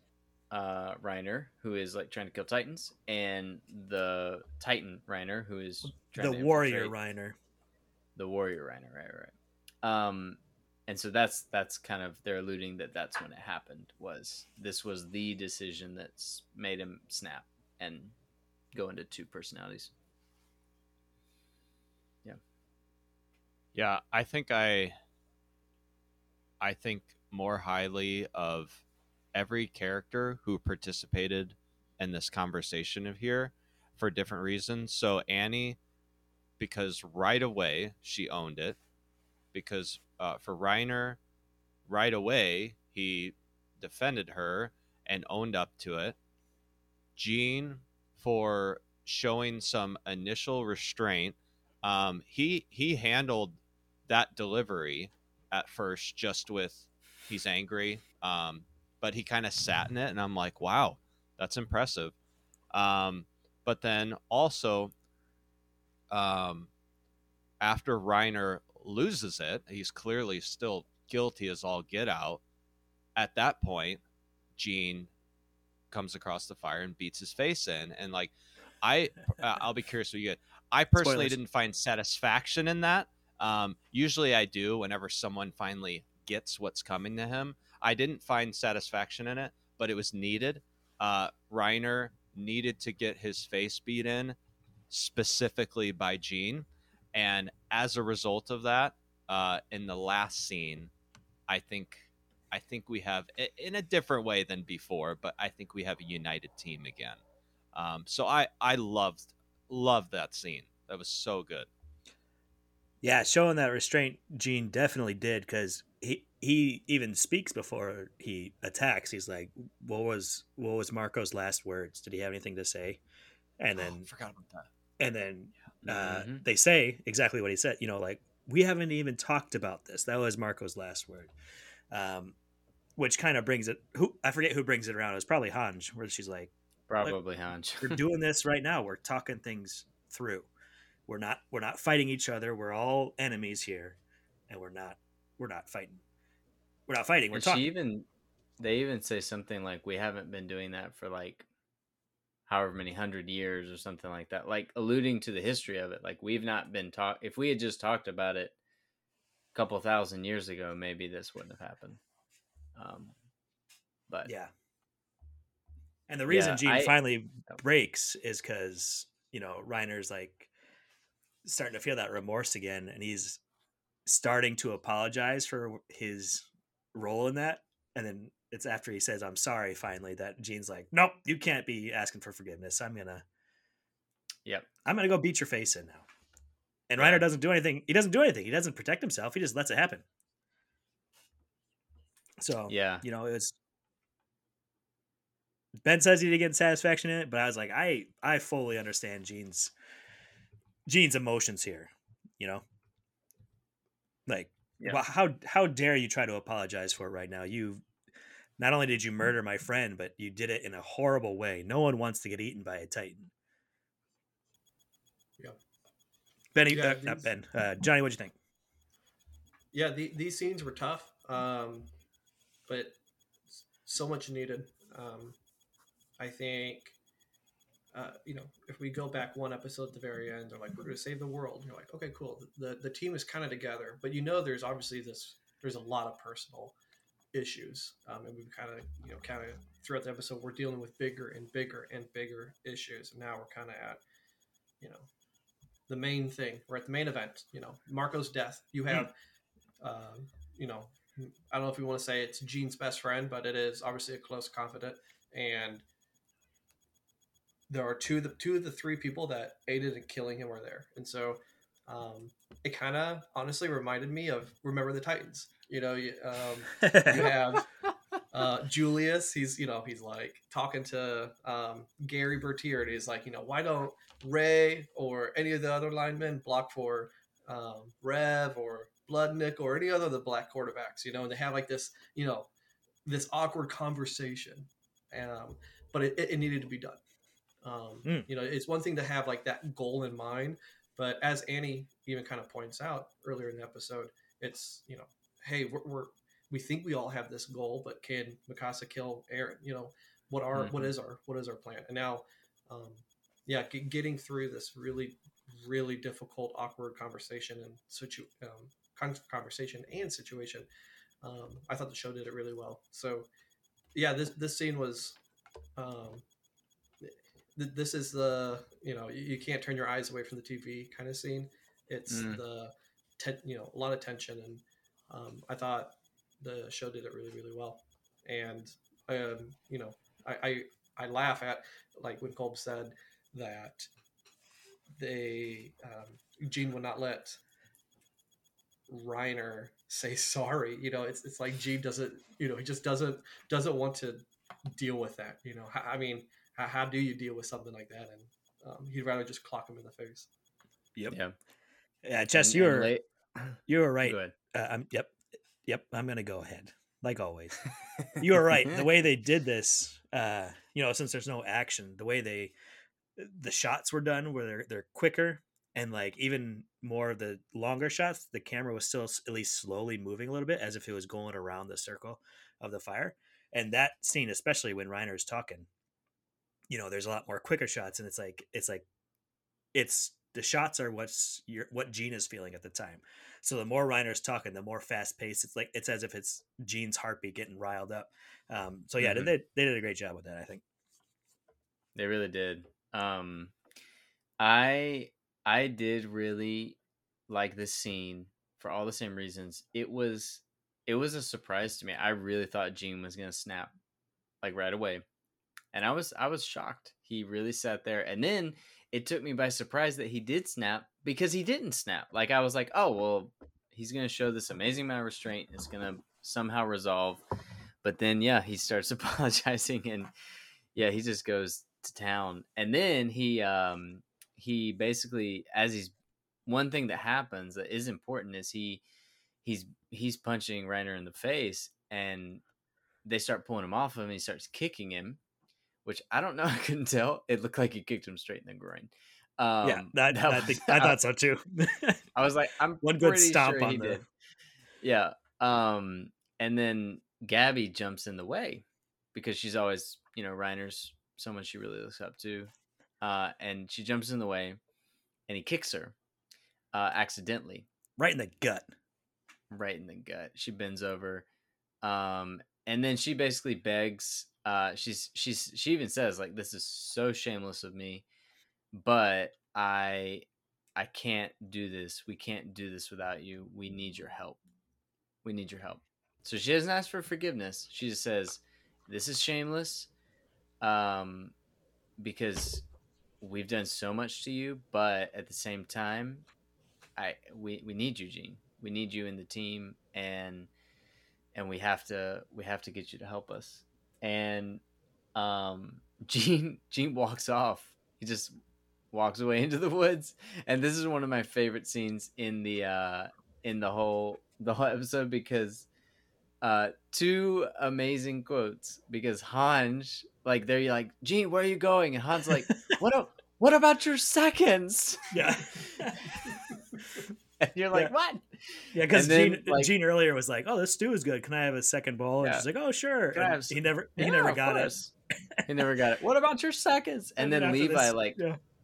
S1: uh Reiner who is like trying to kill titans and the titan Reiner who is
S2: the warrior Reiner.
S1: The warrior Reiner right right. Um and so that's that's kind of they're alluding that that's when it happened was this was the decision that's made him snap and go into two personalities. Yeah.
S4: Yeah i think i i think more highly of every character who participated in this conversation of here for different reasons. So annie because right away she owned it because uh, for Reiner, right away he defended her and owned up to it. Jean for showing some initial restraint. Um, he he handled that delivery at first just with he's angry, um, but he kind of sat in it, and I'm like, wow, that's impressive. Um, but then also, um, after Reiner loses it, he's clearly still guilty as all get out. At that point, Jean comes across the fire and beats his face in, and like I, (laughs) uh, I'll be curious what you get. I personally Spoilers. didn't find satisfaction in that. Um, usually, I do whenever someone finally gets what's coming to him. I didn't find satisfaction in it, but it was needed. Uh, Reiner needed to get his face beat in specifically by Jean. And as a result of that, uh, in the last scene, I think I think we have in a different way than before, but I think we have a united team again. Um, so I I loved loved that scene. That was so good.
S2: Yeah, showing that restraint, Jean definitely did because he he even speaks before he attacks. He's like, "What was what was Marco's last words? Did he have anything to say?" And oh, then
S4: oh, forgot about that.
S2: And then uh, mm-hmm. they say exactly what he said. You know, like we haven't even talked about this. That was Marco's last word, um, which kind of brings it. Who I forget who brings it around. It was probably Hange, where she's like,
S1: probably Hange.
S2: we're (laughs) doing this right now. We're talking things through. We're not we're not fighting each other. We're all enemies here, and we're not we're not fighting. We're not fighting. We're and talking.
S1: She even they even say something like we haven't been doing that for like however many hundred years or something like that like alluding to the history of it like we've not been taught if we had just talked about it couple thousand years ago maybe this wouldn't have happened um but
S2: yeah and the reason yeah, Jean I, finally breaks is because you know Reiner's like starting to feel that remorse again, and he's starting to apologize for his role in that. And then it's after he says I'm sorry finally that Jean's like, Nope, you can't be asking for forgiveness. I'm gonna
S1: Yep.
S2: I'm gonna go beat your face in now. And. Reiner doesn't do anything. He doesn't do anything. He doesn't protect himself. He just lets it happen. So
S1: yeah,
S2: you know, it was Ben says he didn't get satisfaction in it, but I was like, I I fully understand Jean's Jean's emotions here. You know, like, yeah. well, how how dare you try to apologize for it right now? You not only did you murder my friend, but you did it in a horrible way. No one wants to get eaten by a titan.
S3: Yeah.
S2: Benny, yeah, uh, these... not Ben. Uh, Johnny, what'd you think?
S3: Yeah, the, these scenes were tough, um, but so much needed. Um, I think, uh, you know, if we go back one episode at the very end, they're like, "We're going to save the world." And you're like, "Okay, cool." The the team is kind of together, but you know, there's obviously this. There's a lot of personal issues, um, and we've kind of you know kind of throughout the episode we're dealing with bigger and bigger and bigger issues, and now we're kind of at you know the main thing. We're at the main event. You know, Marco's death. You have uh, you know I don't know if you want to say it's Jean's best friend, but it is obviously a close confidant, and there are two of the two of the three people that aided in killing him are there, and so um, it kind of honestly reminded me of Remember the Titans. You know, you, um, you (laughs) have uh, Julius. He's you know he's like talking to um, Gary Bertier, and he's like, you know, why don't Ray or any of the other linemen block for um, Rev or Bloodnick or any other of the black quarterbacks? You know, and they have like this, you know, this awkward conversation, um, but it, it, needed to be done. Um, mm. You know, it's one thing to have like that goal in mind, but as Annie even kind of points out earlier in the episode, it's you know, hey, we're, we're we think we all have this goal, but can Mikasa kill Eren? You know, what are mm-hmm. what is our what is our plan? And now, um, yeah, g- getting through this really really difficult, awkward conversation and situ um, conversation and situation. Um, I thought the show did it really well. So, yeah, this this scene was. Um, th- this is the you know you, you, can't turn your eyes away from the TV kind of scene. It's mm. the ten, you know a lot of tension and um, I thought the show did it really really well and um, you know I, I I laugh at like when Cole said that they um, Jean would not let Reiner say sorry. You know, it's it's like Jean doesn't you know he just doesn't doesn't want to deal with that. You know, I mean, how, how do you deal with something like that? And um, he'd rather just clock him in the face.
S2: Yep. Yeah. Yeah, Chess, you were you were right. Uh, I'm, yep. Yep, I'm gonna go ahead, like always. you are right. The (laughs) way they did this, uh, you know, since there's no action, the way they the shots were done where they're they're quicker and like even more of the longer shots, the camera was still at least slowly moving a little bit as if it was going around the circle of the fire. And that scene, especially when Reiner's talking, you know, there's a lot more quicker shots, and it's like it's like it's the shots are what's your what Jean is feeling at the time. So the more Reiner's talking, the more fast paced. It's like it's as if it's Jean's heartbeat getting riled up. Um, so yeah, mm-hmm. they they did a great job with that. I think
S1: they really did. Um, I I did really like this scene for all the same reasons. It was it was a surprise to me. I really thought Jean was gonna snap like right away, and I was I was shocked. He really sat there, and then it took me by surprise that he did snap because he didn't snap. Like I was like, oh well, he's gonna show this amazing amount of restraint. It's gonna somehow resolve. But then yeah, he starts (laughs) apologizing and yeah, he just goes to town. And then he um he basically as he's one thing that happens that is important is he he's he's punching Reiner in the face and they start pulling him off of him and he starts kicking him which I don't know. (laughs) I couldn't tell. It looked like he kicked him straight in the groin.
S2: Um, yeah, that, that I, think, I (laughs) thought so too. (laughs)
S1: I was like, I'm one good stop sure on the. Did. Yeah, um, and then Gabby jumps in the way because she's always, you know, Reiner's someone she really looks up to, uh, and she jumps in the way, and he kicks her, uh, accidentally,
S2: right in the gut,
S1: right in the gut. She bends over, um, and then she basically begs uh, she's she's she even says like this is so shameless of me, but I I can't do this. We can't do this without you. We need your help. We need your help. So she doesn't ask for forgiveness. She just says, "This is shameless, um, because we've done so much to you, but at the same time, I we we need you, Jean. We need you in the team, and and we have to we have to get you to help us." and um, (laughs) Jean Jean walks off. He just walks away (laughs) into the woods, and this is one of my favorite scenes in the uh, in the whole the whole episode because uh, two amazing quotes. Because Hange, like, they're like, Jean, where are you going? And Han's like, (laughs) what? A, what about your seconds?
S2: Yeah. (laughs)
S1: and you're like, yeah. what?
S2: Yeah, because Jean, like, Jean earlier was like, "Oh, this stew is good. Can I have a second bowl?" And yeah. she's like, "Oh, sure." And he never, he yeah, never got
S1: it. he never got it. What about your seconds? And, and then Levi this, like,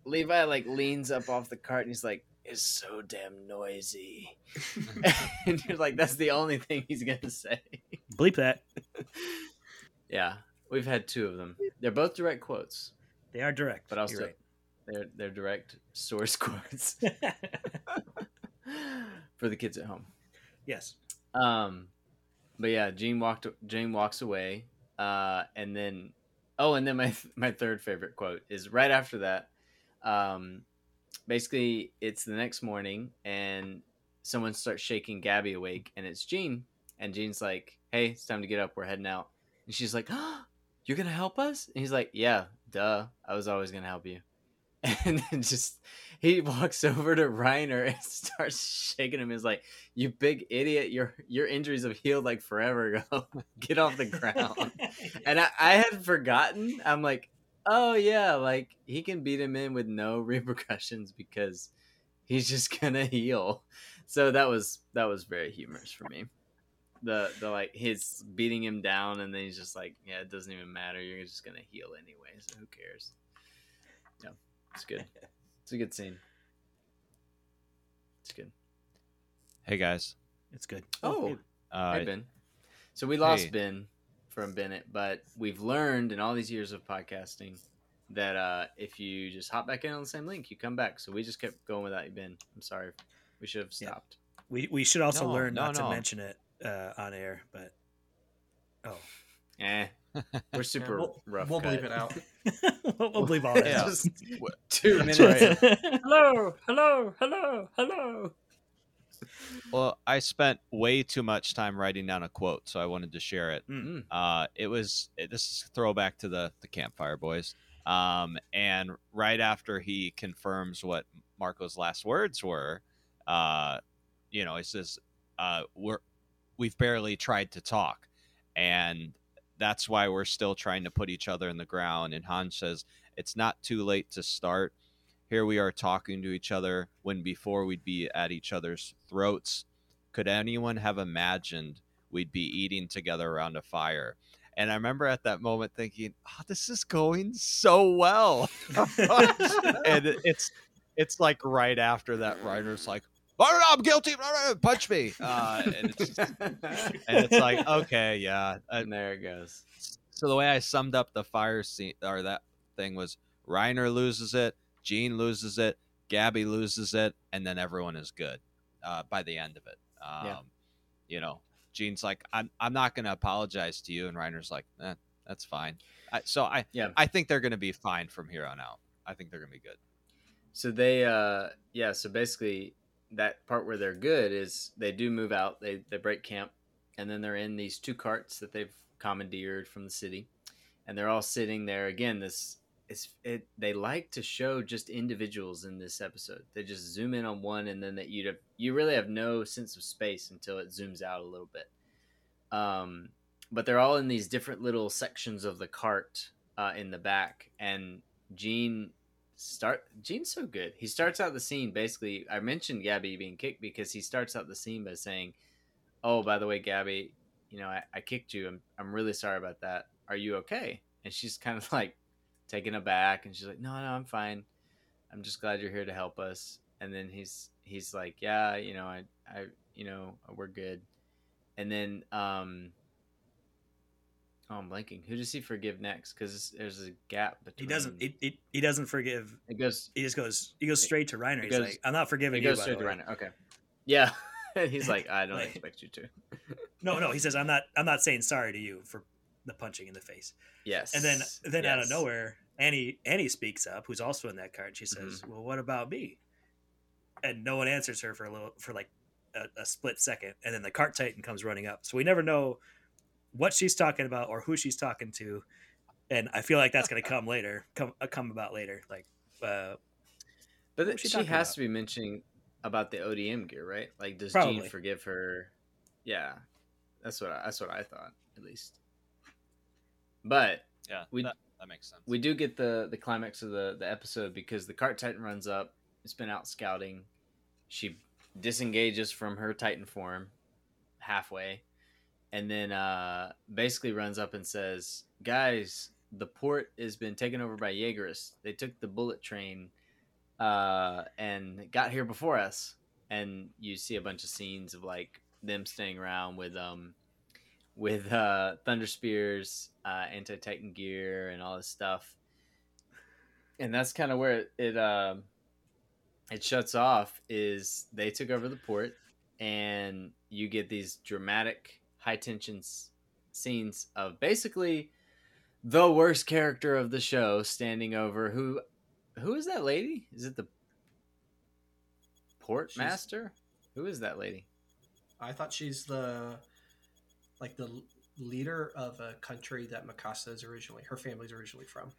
S1: Levi like leans up off the cart and he's like, "It's so damn noisy," (laughs) (laughs) and you're like, "That's the only thing he's gonna say."
S2: Bleep that. (laughs)
S1: yeah, we've had two of them. They're both direct quotes.
S2: They are direct,
S1: but also right. they're they're direct source quotes for the kids at home.
S2: Yes.
S1: Um, but yeah, Jean walked. Jean walks away, uh, and then oh, and then my my third favorite quote is right after that. Um, basically, it's the next morning, and someone starts shaking Gabby awake, and it's Jean, and Jean's like, "Hey, it's time to get up. We're heading out." And she's like, oh, "You're gonna help us?" And he's like, "Yeah, duh. I was always gonna help you." (laughs) And then just he walks (laughs) over to Reiner and (laughs) starts shaking him. He's like, "You big idiot! Your your injuries have healed like forever ago. Get off the ground." and I, I had forgotten. I'm like, "Oh yeah, like he can beat him in with no (laughs) repercussions because he's just gonna heal." So that was that was very humorous for me. The the like his beating him down and then he's just like, "Yeah, it doesn't even matter. You're just gonna heal anyway. So who cares?" Yeah, it's good. (laughs) It's a good scene. It's good.
S4: Hey guys.
S2: It's good.
S1: Oh, uh, hey Ben. So we lost hey. Ben from Bennett, but we've learned in all these years of podcasting that uh, if you just hop back in on the same link, you come back. So we just kept going without you, Ben. I'm sorry. We should have stopped.
S2: Yeah. We we should also no, learn no, not no. to mention it uh, on air, but oh, (laughs)
S1: eh, we're super yeah, we'll, rough.
S3: We'll bleep it out. (laughs) (laughs)
S2: we'll, we'll bleep all that. Yeah. Just
S1: two minutes.
S2: hello, hello, hello, hello.
S4: Well, I spent way too much time writing down a quote, so I wanted to share it. Mm-hmm. Uh, it was it, this is throwback to the the campfire boys. Um, and right after he confirms what Marco's last words were, uh, you know, he says, uh, "We're we've barely tried to talk," and that's why we're still trying to put each other in the ground. And Han says, It's not too late to start. Here we are talking to each other when before we'd be at each other's throats. Could anyone have imagined we'd be eating together around a fire? And I remember at that moment thinking, "Oh, this is going so well." (laughs) and it's it's like right after that, Reiner's like, oh, I'm guilty. Punch me. Uh, and, it's just, and it's like, (laughs) okay, yeah.
S1: And there it goes.
S4: So the way I summed up the fire scene or that thing was Reiner loses it, Jean loses it, Gabby loses it, and then everyone is good uh, by the end of it. Um, yeah. You know, Jean's like, I'm, I'm not going to apologize to you. And Reiner's like, eh, that's fine. I, so I, yeah. I think they're going to be fine from here on out. I think they're going to be good.
S1: So they, uh, yeah. So basically, that part where they're good is they do move out. They they break camp, and then they're in these two carts that they've commandeered from the city, and they're all sitting there. Again, this is it. They like to show just individuals in this episode. They just zoom in on one, and then that you you really have no sense of space until it zooms out a little bit. Um, but they're all in these different little sections of the cart uh, in the back, and Jean start Jean's so good. He starts out the scene basically. I mentioned Gabby being kicked because he starts out the scene by saying, "Oh, by the way, Gabby, you know I, I kicked you. I'm I'm really sorry about that. Are you okay?" And she's kind of (laughs) like taken aback, and she's like, "No, no, I'm fine. I'm just glad you're here to help us." And then he's he's like, "Yeah, you know, I I you know we're good." And then um Oh, I'm blanking. Who does he forgive next? Because there's a gap between.
S2: He doesn't. It, it, he doesn't forgive.
S1: It goes.
S2: He just goes. He goes straight to Reiner. He's goes, like, "I'm not forgiving
S1: he
S2: you."
S1: Goes straight to Reiner. Okay. Yeah. (laughs) He's like, (laughs) I don't like, expect you to.
S2: no, no. He says, "I'm not. I'm not saying sorry to you for the punching in the face."
S1: Yes.
S2: And then, then yes. out of nowhere, Annie Annie speaks up, who's also in that card. She says, mm-hmm. "Well, what about me?" And no one answers her for a little, for like a, a split second, and then the cart titan comes running up. So we never know what she's talking about or who she's talking to, and I feel like that's going to come later, come uh, come about later. Like, uh,
S1: but she, she has about? to be mentioning about the ODM gear, right? Like, does Probably. Jean forgive her? Yeah, that's what I, that's what I thought at least. But
S4: yeah, we that, that makes sense.
S1: We do get the the climax of the the episode because the cart titan runs up. It's been out scouting. She disengages from her titan form halfway and then uh, basically runs up and says, "Guys, the port has been taken over by Jaegerists. They took the bullet train uh, and got here before us." And you see a bunch of scenes of like them staying around with um with uh, thunder spears, uh, anti titan gear, and all this stuff. And that's kind of where it it, uh, it shuts off. Is they took over the port, and you get these dramatic high tension scenes of basically the worst character of the show standing over who who is that lady? Is it the port
S3: She's-
S1: master? Who is that lady?
S3: I thought she's the like the leader of a country that Mikasa is originally her family's originally from.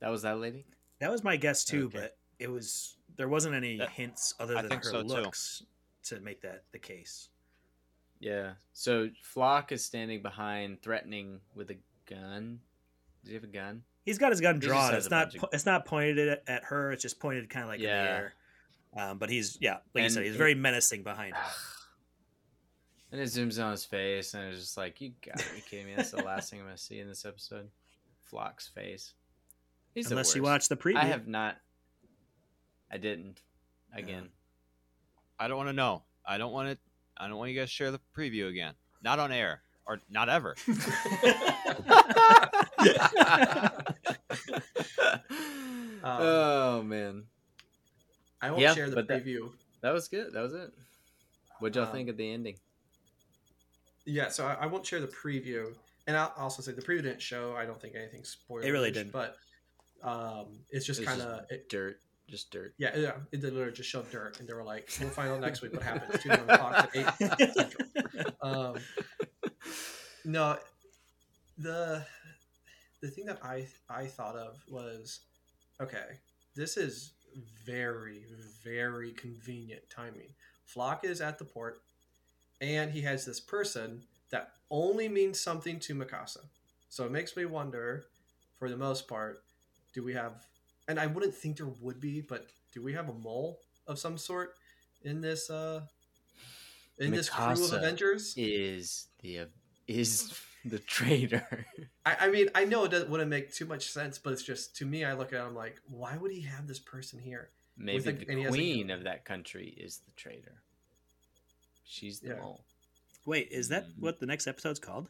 S1: That was that lady?
S2: That was my guess too,
S1: Okay.
S2: but it was there wasn't any
S4: That-
S2: hints other than her
S4: so, too.
S2: looks to make that the case.
S1: Yeah. So Floch is standing behind, threatening with a gun. Does he have a gun?
S2: He's got his gun drawn. It's not
S1: of-
S2: po- it's not pointed at, at her. It's just pointed kind of like in
S1: Yeah.
S2: the air. Um, but he's yeah, like you said, he's
S1: it-
S2: very menacing behind him.
S1: And it zooms in on his face, and it's just like, you gotta be kidding me. That's the last thing I'm gonna see in this episode. Floch's face. He's
S2: Unless you
S1: worst.
S2: watch the preview.
S1: I have not. I didn't. Again.
S4: I don't want to know. I don't want to. I don't want you guys to share the preview again. Not on air or not ever. (laughs) (laughs)
S1: oh man,
S3: I won't
S1: Yeah,
S3: share the
S1: but that-
S3: preview.
S1: that was good. That was it. What'd y'all
S3: Um,
S1: think of the ending?
S3: Yeah, so I, I won't share the preview, and I'll also say the preview didn't show. I don't think anything spoiled.
S2: It really didn't.
S3: but um, it's just
S1: It
S3: kind of
S1: Dirt, just dirt.
S3: yeah, yeah. It literally just showed dirt, and they were like, "We'll find out next week what happens." Two Fox at eight (laughs) central. Um, no, the the thing that I I thought of was, okay, this is very very convenient timing. Floch is at the port, and he has this person that only means something to Mikasa. So it makes me wonder, for the most part, do we have? And I wouldn't think there would be, but do we have a mole of some sort in this? uh in this crew of
S1: Mikasa.
S3: Avengers,
S1: Is the is the traitor?
S3: I, I mean, I know it doesn't, wouldn't make too much sense, but it's just to me, I look at it, I'm like, why would he have this person here?
S1: Maybe
S3: a-
S1: the
S3: has a
S1: queen of that country is the traitor. She's the
S3: Yeah.
S1: mole.
S2: Wait, is that
S4: Mhm.
S2: what the next episode's called?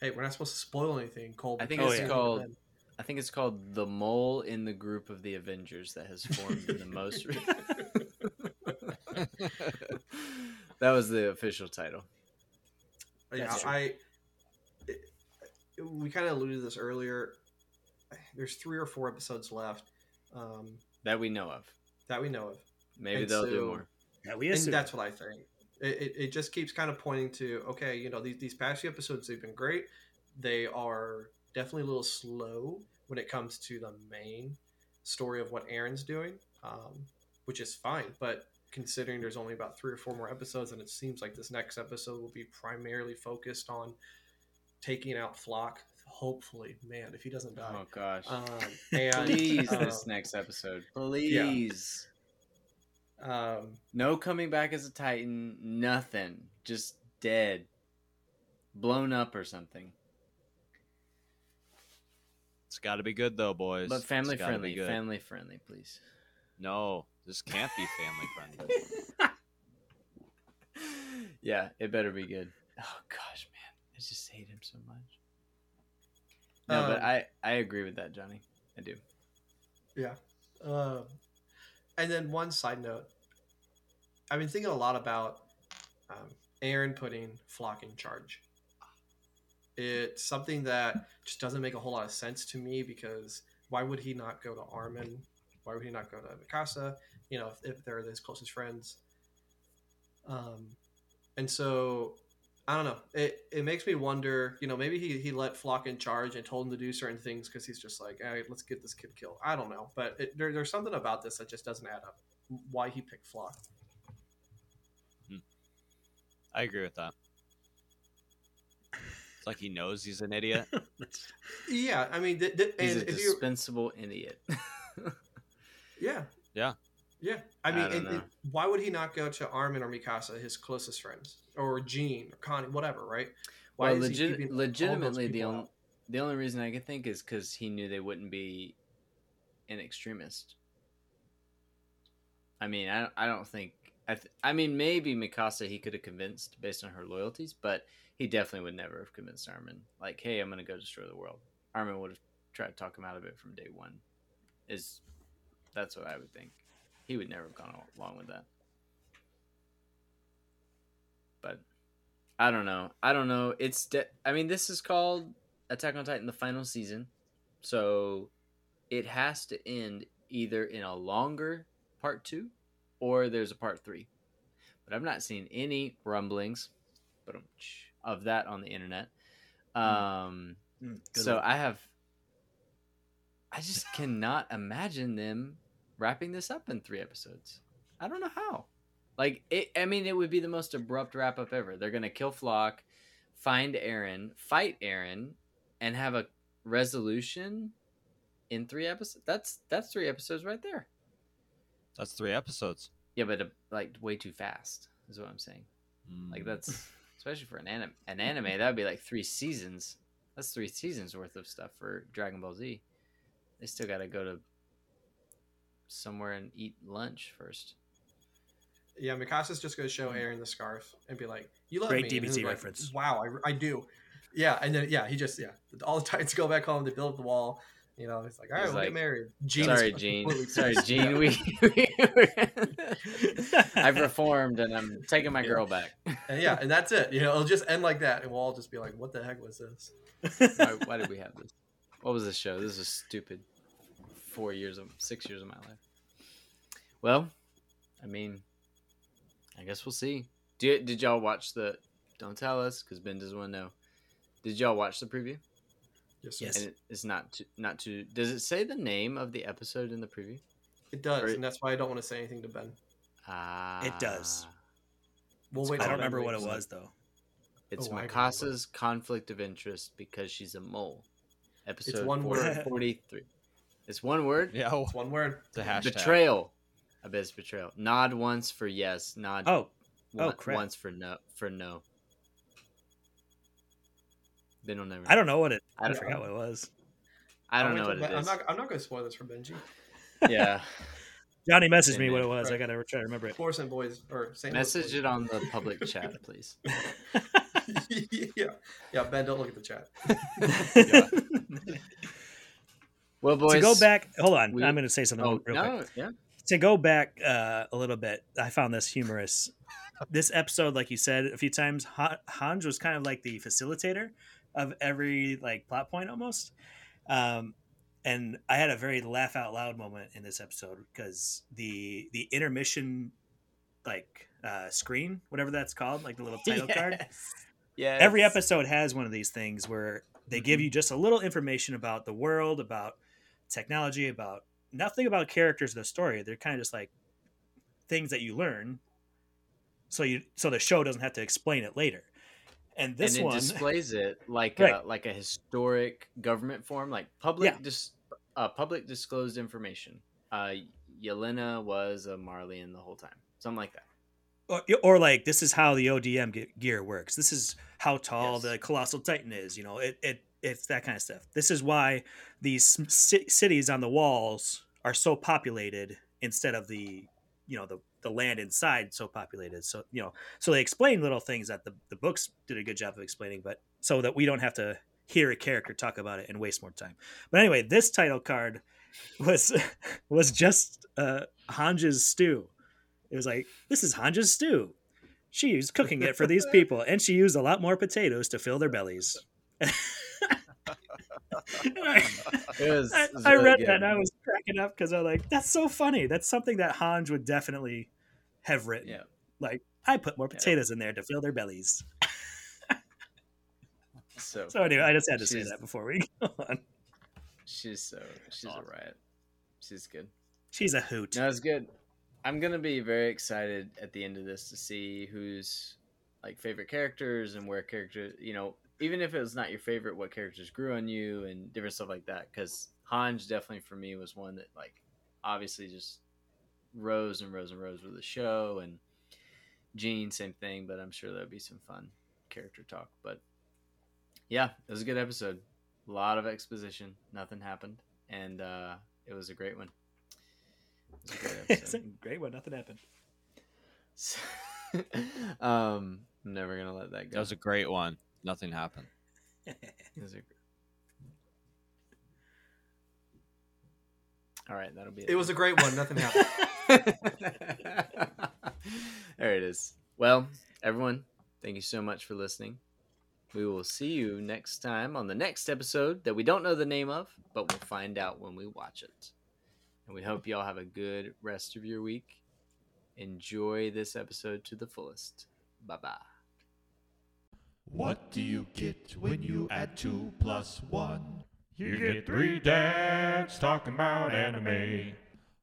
S3: Hey, we're not supposed to spoil anything, Cole.
S1: I think
S3: because
S2: it's
S3: it's
S1: called- I think it's called the mole in the group of the Avengers that has formed in the (laughs) most. Re- (laughs) (laughs) that was the official title.
S3: Yeah, I. it- we kind of alluded to this earlier. There's three or four episodes left um,
S1: that we know of.
S3: that we know of,
S1: Maybe
S3: And
S1: they'll do more.
S2: Yeah, we
S3: and that's what I think. It, it, it just keeps kind of pointing to okay, you know, these these past few episodes they've been great. They are definitely a little slow when it comes to the main story of what Eren's doing, um, which is fine. But considering there's only about three or four more episodes, and it seems like this next episode will be primarily focused on taking out Floch. Hopefully, man, if he doesn't die.
S1: Oh gosh!
S3: Um, (laughs) and
S1: Please,
S3: uh,
S1: this next episode, please.
S3: Um,
S1: No coming back as a Titan. Nothing. Just dead, blown up or something.
S4: It's got to be good though, boys.
S1: But family
S4: It's gotta be
S1: friendly.
S4: good.
S1: Family friendly, please.
S4: No, this can't be family friendly. (laughs)
S1: yeah, it better be good. Oh gosh, man, I just hate him so much. No, but
S3: Um,
S1: I I agree with that, Johnny. I do.
S3: Yeah. Um, and then one side note, I've been thinking a lot about um, Eren putting Floch in charge. It's something that just doesn't make a whole lot of sense to me because why would he not go to Armin? Why would he not go to Mikasa? You know, if, if they're his closest friends. Um, and so I don't know. It it makes me wonder. You know, maybe he, he let Floch in charge and told him to do certain things because he's just like, let's get this kid killed. I don't know, but it, there, there's something about this that just doesn't add up. Why he picked Floch?
S4: I agree with that. It's like he knows he's an idiot. (laughs)
S3: Yeah, I mean, th- th-
S1: He's
S3: and
S1: a
S3: if you,
S1: dispensable idiot. (laughs)
S3: yeah,
S4: Yeah.
S3: yeah. I mean,
S1: I
S3: and- and why would he not go to Armin or Mikasa, his closest friends, or Jean or Connie, whatever, right? Why
S1: well,
S3: is he
S1: legit-
S3: keeping all those
S1: legitimately, the
S3: people
S1: only
S3: out?
S1: the only reason I could think is because he knew they wouldn't be an extremist. I mean, I I don't think. I, th- I mean, maybe Mikasa he could have convinced based on her loyalties, but he definitely would never have convinced Armin. Like, hey, I'm going to go destroy the world. Armin would have tried to talk him out of it from day one. Is that's what I would think. He would never have gone along with that. But I don't know. I don't know. It's de- I mean, this is called Attack on Titan the final season. So it has to end either in a longer part 2 or there's a part 3. But I've not seen any rumblings of that on the internet. Hmm. Um mm, so one. I have I just cannot imagine them wrapping this up in 3 episodes. I don't know how. Like it, I mean, it would be the most abrupt wrap up ever. They're gonna kill Floch, find Eren, fight Eren, and have a resolution in three episodes. That's that's three episodes right there.
S4: That's three episodes.
S1: Yeah, but uh, like way too fast is what I'm saying. Mm. Like that's (laughs) especially for an anime. An anime that would be like three seasons. That's three seasons worth of stuff for Dragon Ball Z. They still got to go to somewhere and eat lunch first.
S3: Yeah, Mikasa's just going to show hmm. Eren the scarf and be like, "You love
S2: Great
S3: me."
S2: Great DBZ reference.
S3: Wow, I, I do. Yeah, and then yeah, he just yeah, all the (laughs) Titans go back home. They build up the wall. You know, it's like, all right, we'll like, get married.
S1: Jean sorry, Jean. Sorry, Jean. We, (laughs) we I've reformed and I'm taking my yeah. girl back.
S3: And yeah, and that's it. You know, it'll just end like that, and we'll all just be like, "What the heck was this?
S1: why, why did we have this? What was this show? This is stupid. Four years of six years of my life. Well, I mean, I guess we'll see. Did did y'all watch the? Don't tell us because Ben doesn't want to know. Did y'all watch the preview?
S3: Yes. Yes.
S1: And it's not too, not too. Does it say the name of the episode in the preview?
S3: It does, or, and that's why I don't want to say anything to Ben.
S2: Ah. Uh, it does.
S3: We'll wait.
S2: I don't remember what it was though.
S1: It's oh, Mikasa's conflict of interest because she's a mole. Episode it's one 40, word. Forty-three. It's one word.
S3: Yeah, it's one word.
S4: The hashtag.
S1: Betrayal. Abyss betrayal. Nod once for yes. Nod.
S2: Oh. oh, crap.
S1: Once for no. For no. Ben will never.
S2: I don't know what it. I, I forgot what it was.
S1: I don't know what it is.
S3: I'm not. I'm not going to spoil this for Benji. (laughs)
S1: Yeah.
S2: Johnny messaged me what it was. Right. I gotta try to remember it.
S3: Force and boys or
S1: St. Message boys. it on the public (laughs) chat, please. (laughs)
S3: yeah, yeah. Ben, don't look at the chat.
S1: well, boys. To
S2: go back, hold on. We, I'm going to say something oh, real no, quick.
S1: Yeah.
S2: To go back uh, a little bit, I found this humorous. this episode, like you said a few times, Hange was kind of like the facilitator of every like plot point almost. Um, and I had a very laugh out loud moment in this episode because the the intermission like uh, screen, whatever that's called, like the little (laughs) title yes. card.
S1: Yeah.
S2: Every episode has one of these things where they mm-hmm. give you just a little information about the world, about technology, about nothing about characters in the story. They're kind of just like things that you learn, so you so the show doesn't have to explain it later. And this
S1: and it
S2: one (laughs)
S1: displays it like right. a, like a historic government form, like public yeah. dis, uh, public disclosed information. Uh, Yelena was a Marleyan the whole time, something like that.
S2: Or, or like this is how the ODM gear works. This is how tall yes. the colossal titan is. You know, it, it it's that kind of stuff. This is why these c- cities on the walls are so populated instead of the you know the the land inside so populated. So you know, so they explain little things that the the books did a good job of explaining, but so that we don't have to hear a character talk about it and waste more time. But anyway, this title card (laughs) was was just uh, Hange's stew. It was like this is Hange's stew. She's cooking it for these people, and she used a lot more potatoes to fill their bellies. (laughs) I, I, read good. that and I was cracking up because I was like, "That's so funny. That's something that Hange would definitely have written."
S1: Yeah.
S2: Like, I put more potatoes yeah. in there to fill their bellies. (laughs)
S1: so,
S2: so anyway, I just had to say that before we (laughs) go on.
S1: She's so she's awesome. a riot. She's good.
S2: She's a hoot.
S1: No, it's good. I'm gonna be very excited at the end of this to see who's like favorite characters and where characters, you know, even if it was not your favorite, what characters grew on you and different stuff like that. Because Hange definitely for me was one that like obviously just rose and rose and rose with the show, and Jean same thing. But I'm sure there'll be some fun character talk. But yeah, it was a good episode. A lot of exposition. Nothing happened, and uh, it was a great one.
S2: It was a great (laughs) it's a great one. Nothing happened. (laughs)
S1: um, I'm never gonna let that go.
S4: That was a great one. Nothing happened.
S1: All right, that'll be
S3: it. It was a great one. Nothing happened. (laughs)
S1: there it is. Well, everyone, Thank you so much for listening. We will see you next time on the next episode that we don't know the name of, but we'll find out when we watch it. And we hope you all have a good rest of your week. Enjoy this episode to the fullest. Bye bye.
S5: What do you get when you add two plus one? You get three dads talking about anime.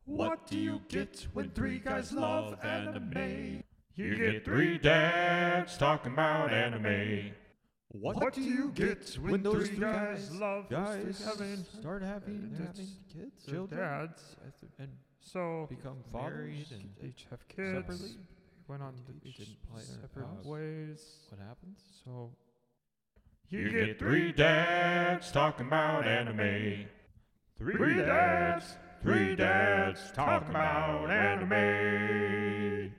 S5: What do you get when three guys love anime? You get three dads talking about anime. What, what do you get when those three guys love
S6: guys
S5: having
S6: start having,
S5: uh,
S6: having kids,
S5: children,
S6: dads,
S5: and
S6: so
S5: become fathers
S6: and
S5: each
S6: have kids.
S5: separately?
S6: Went on
S5: Each
S6: each separate
S5: house.
S6: ways.
S5: What happens?
S6: So
S5: you get three dads talking about anime. Three dads, three dads talking about anime.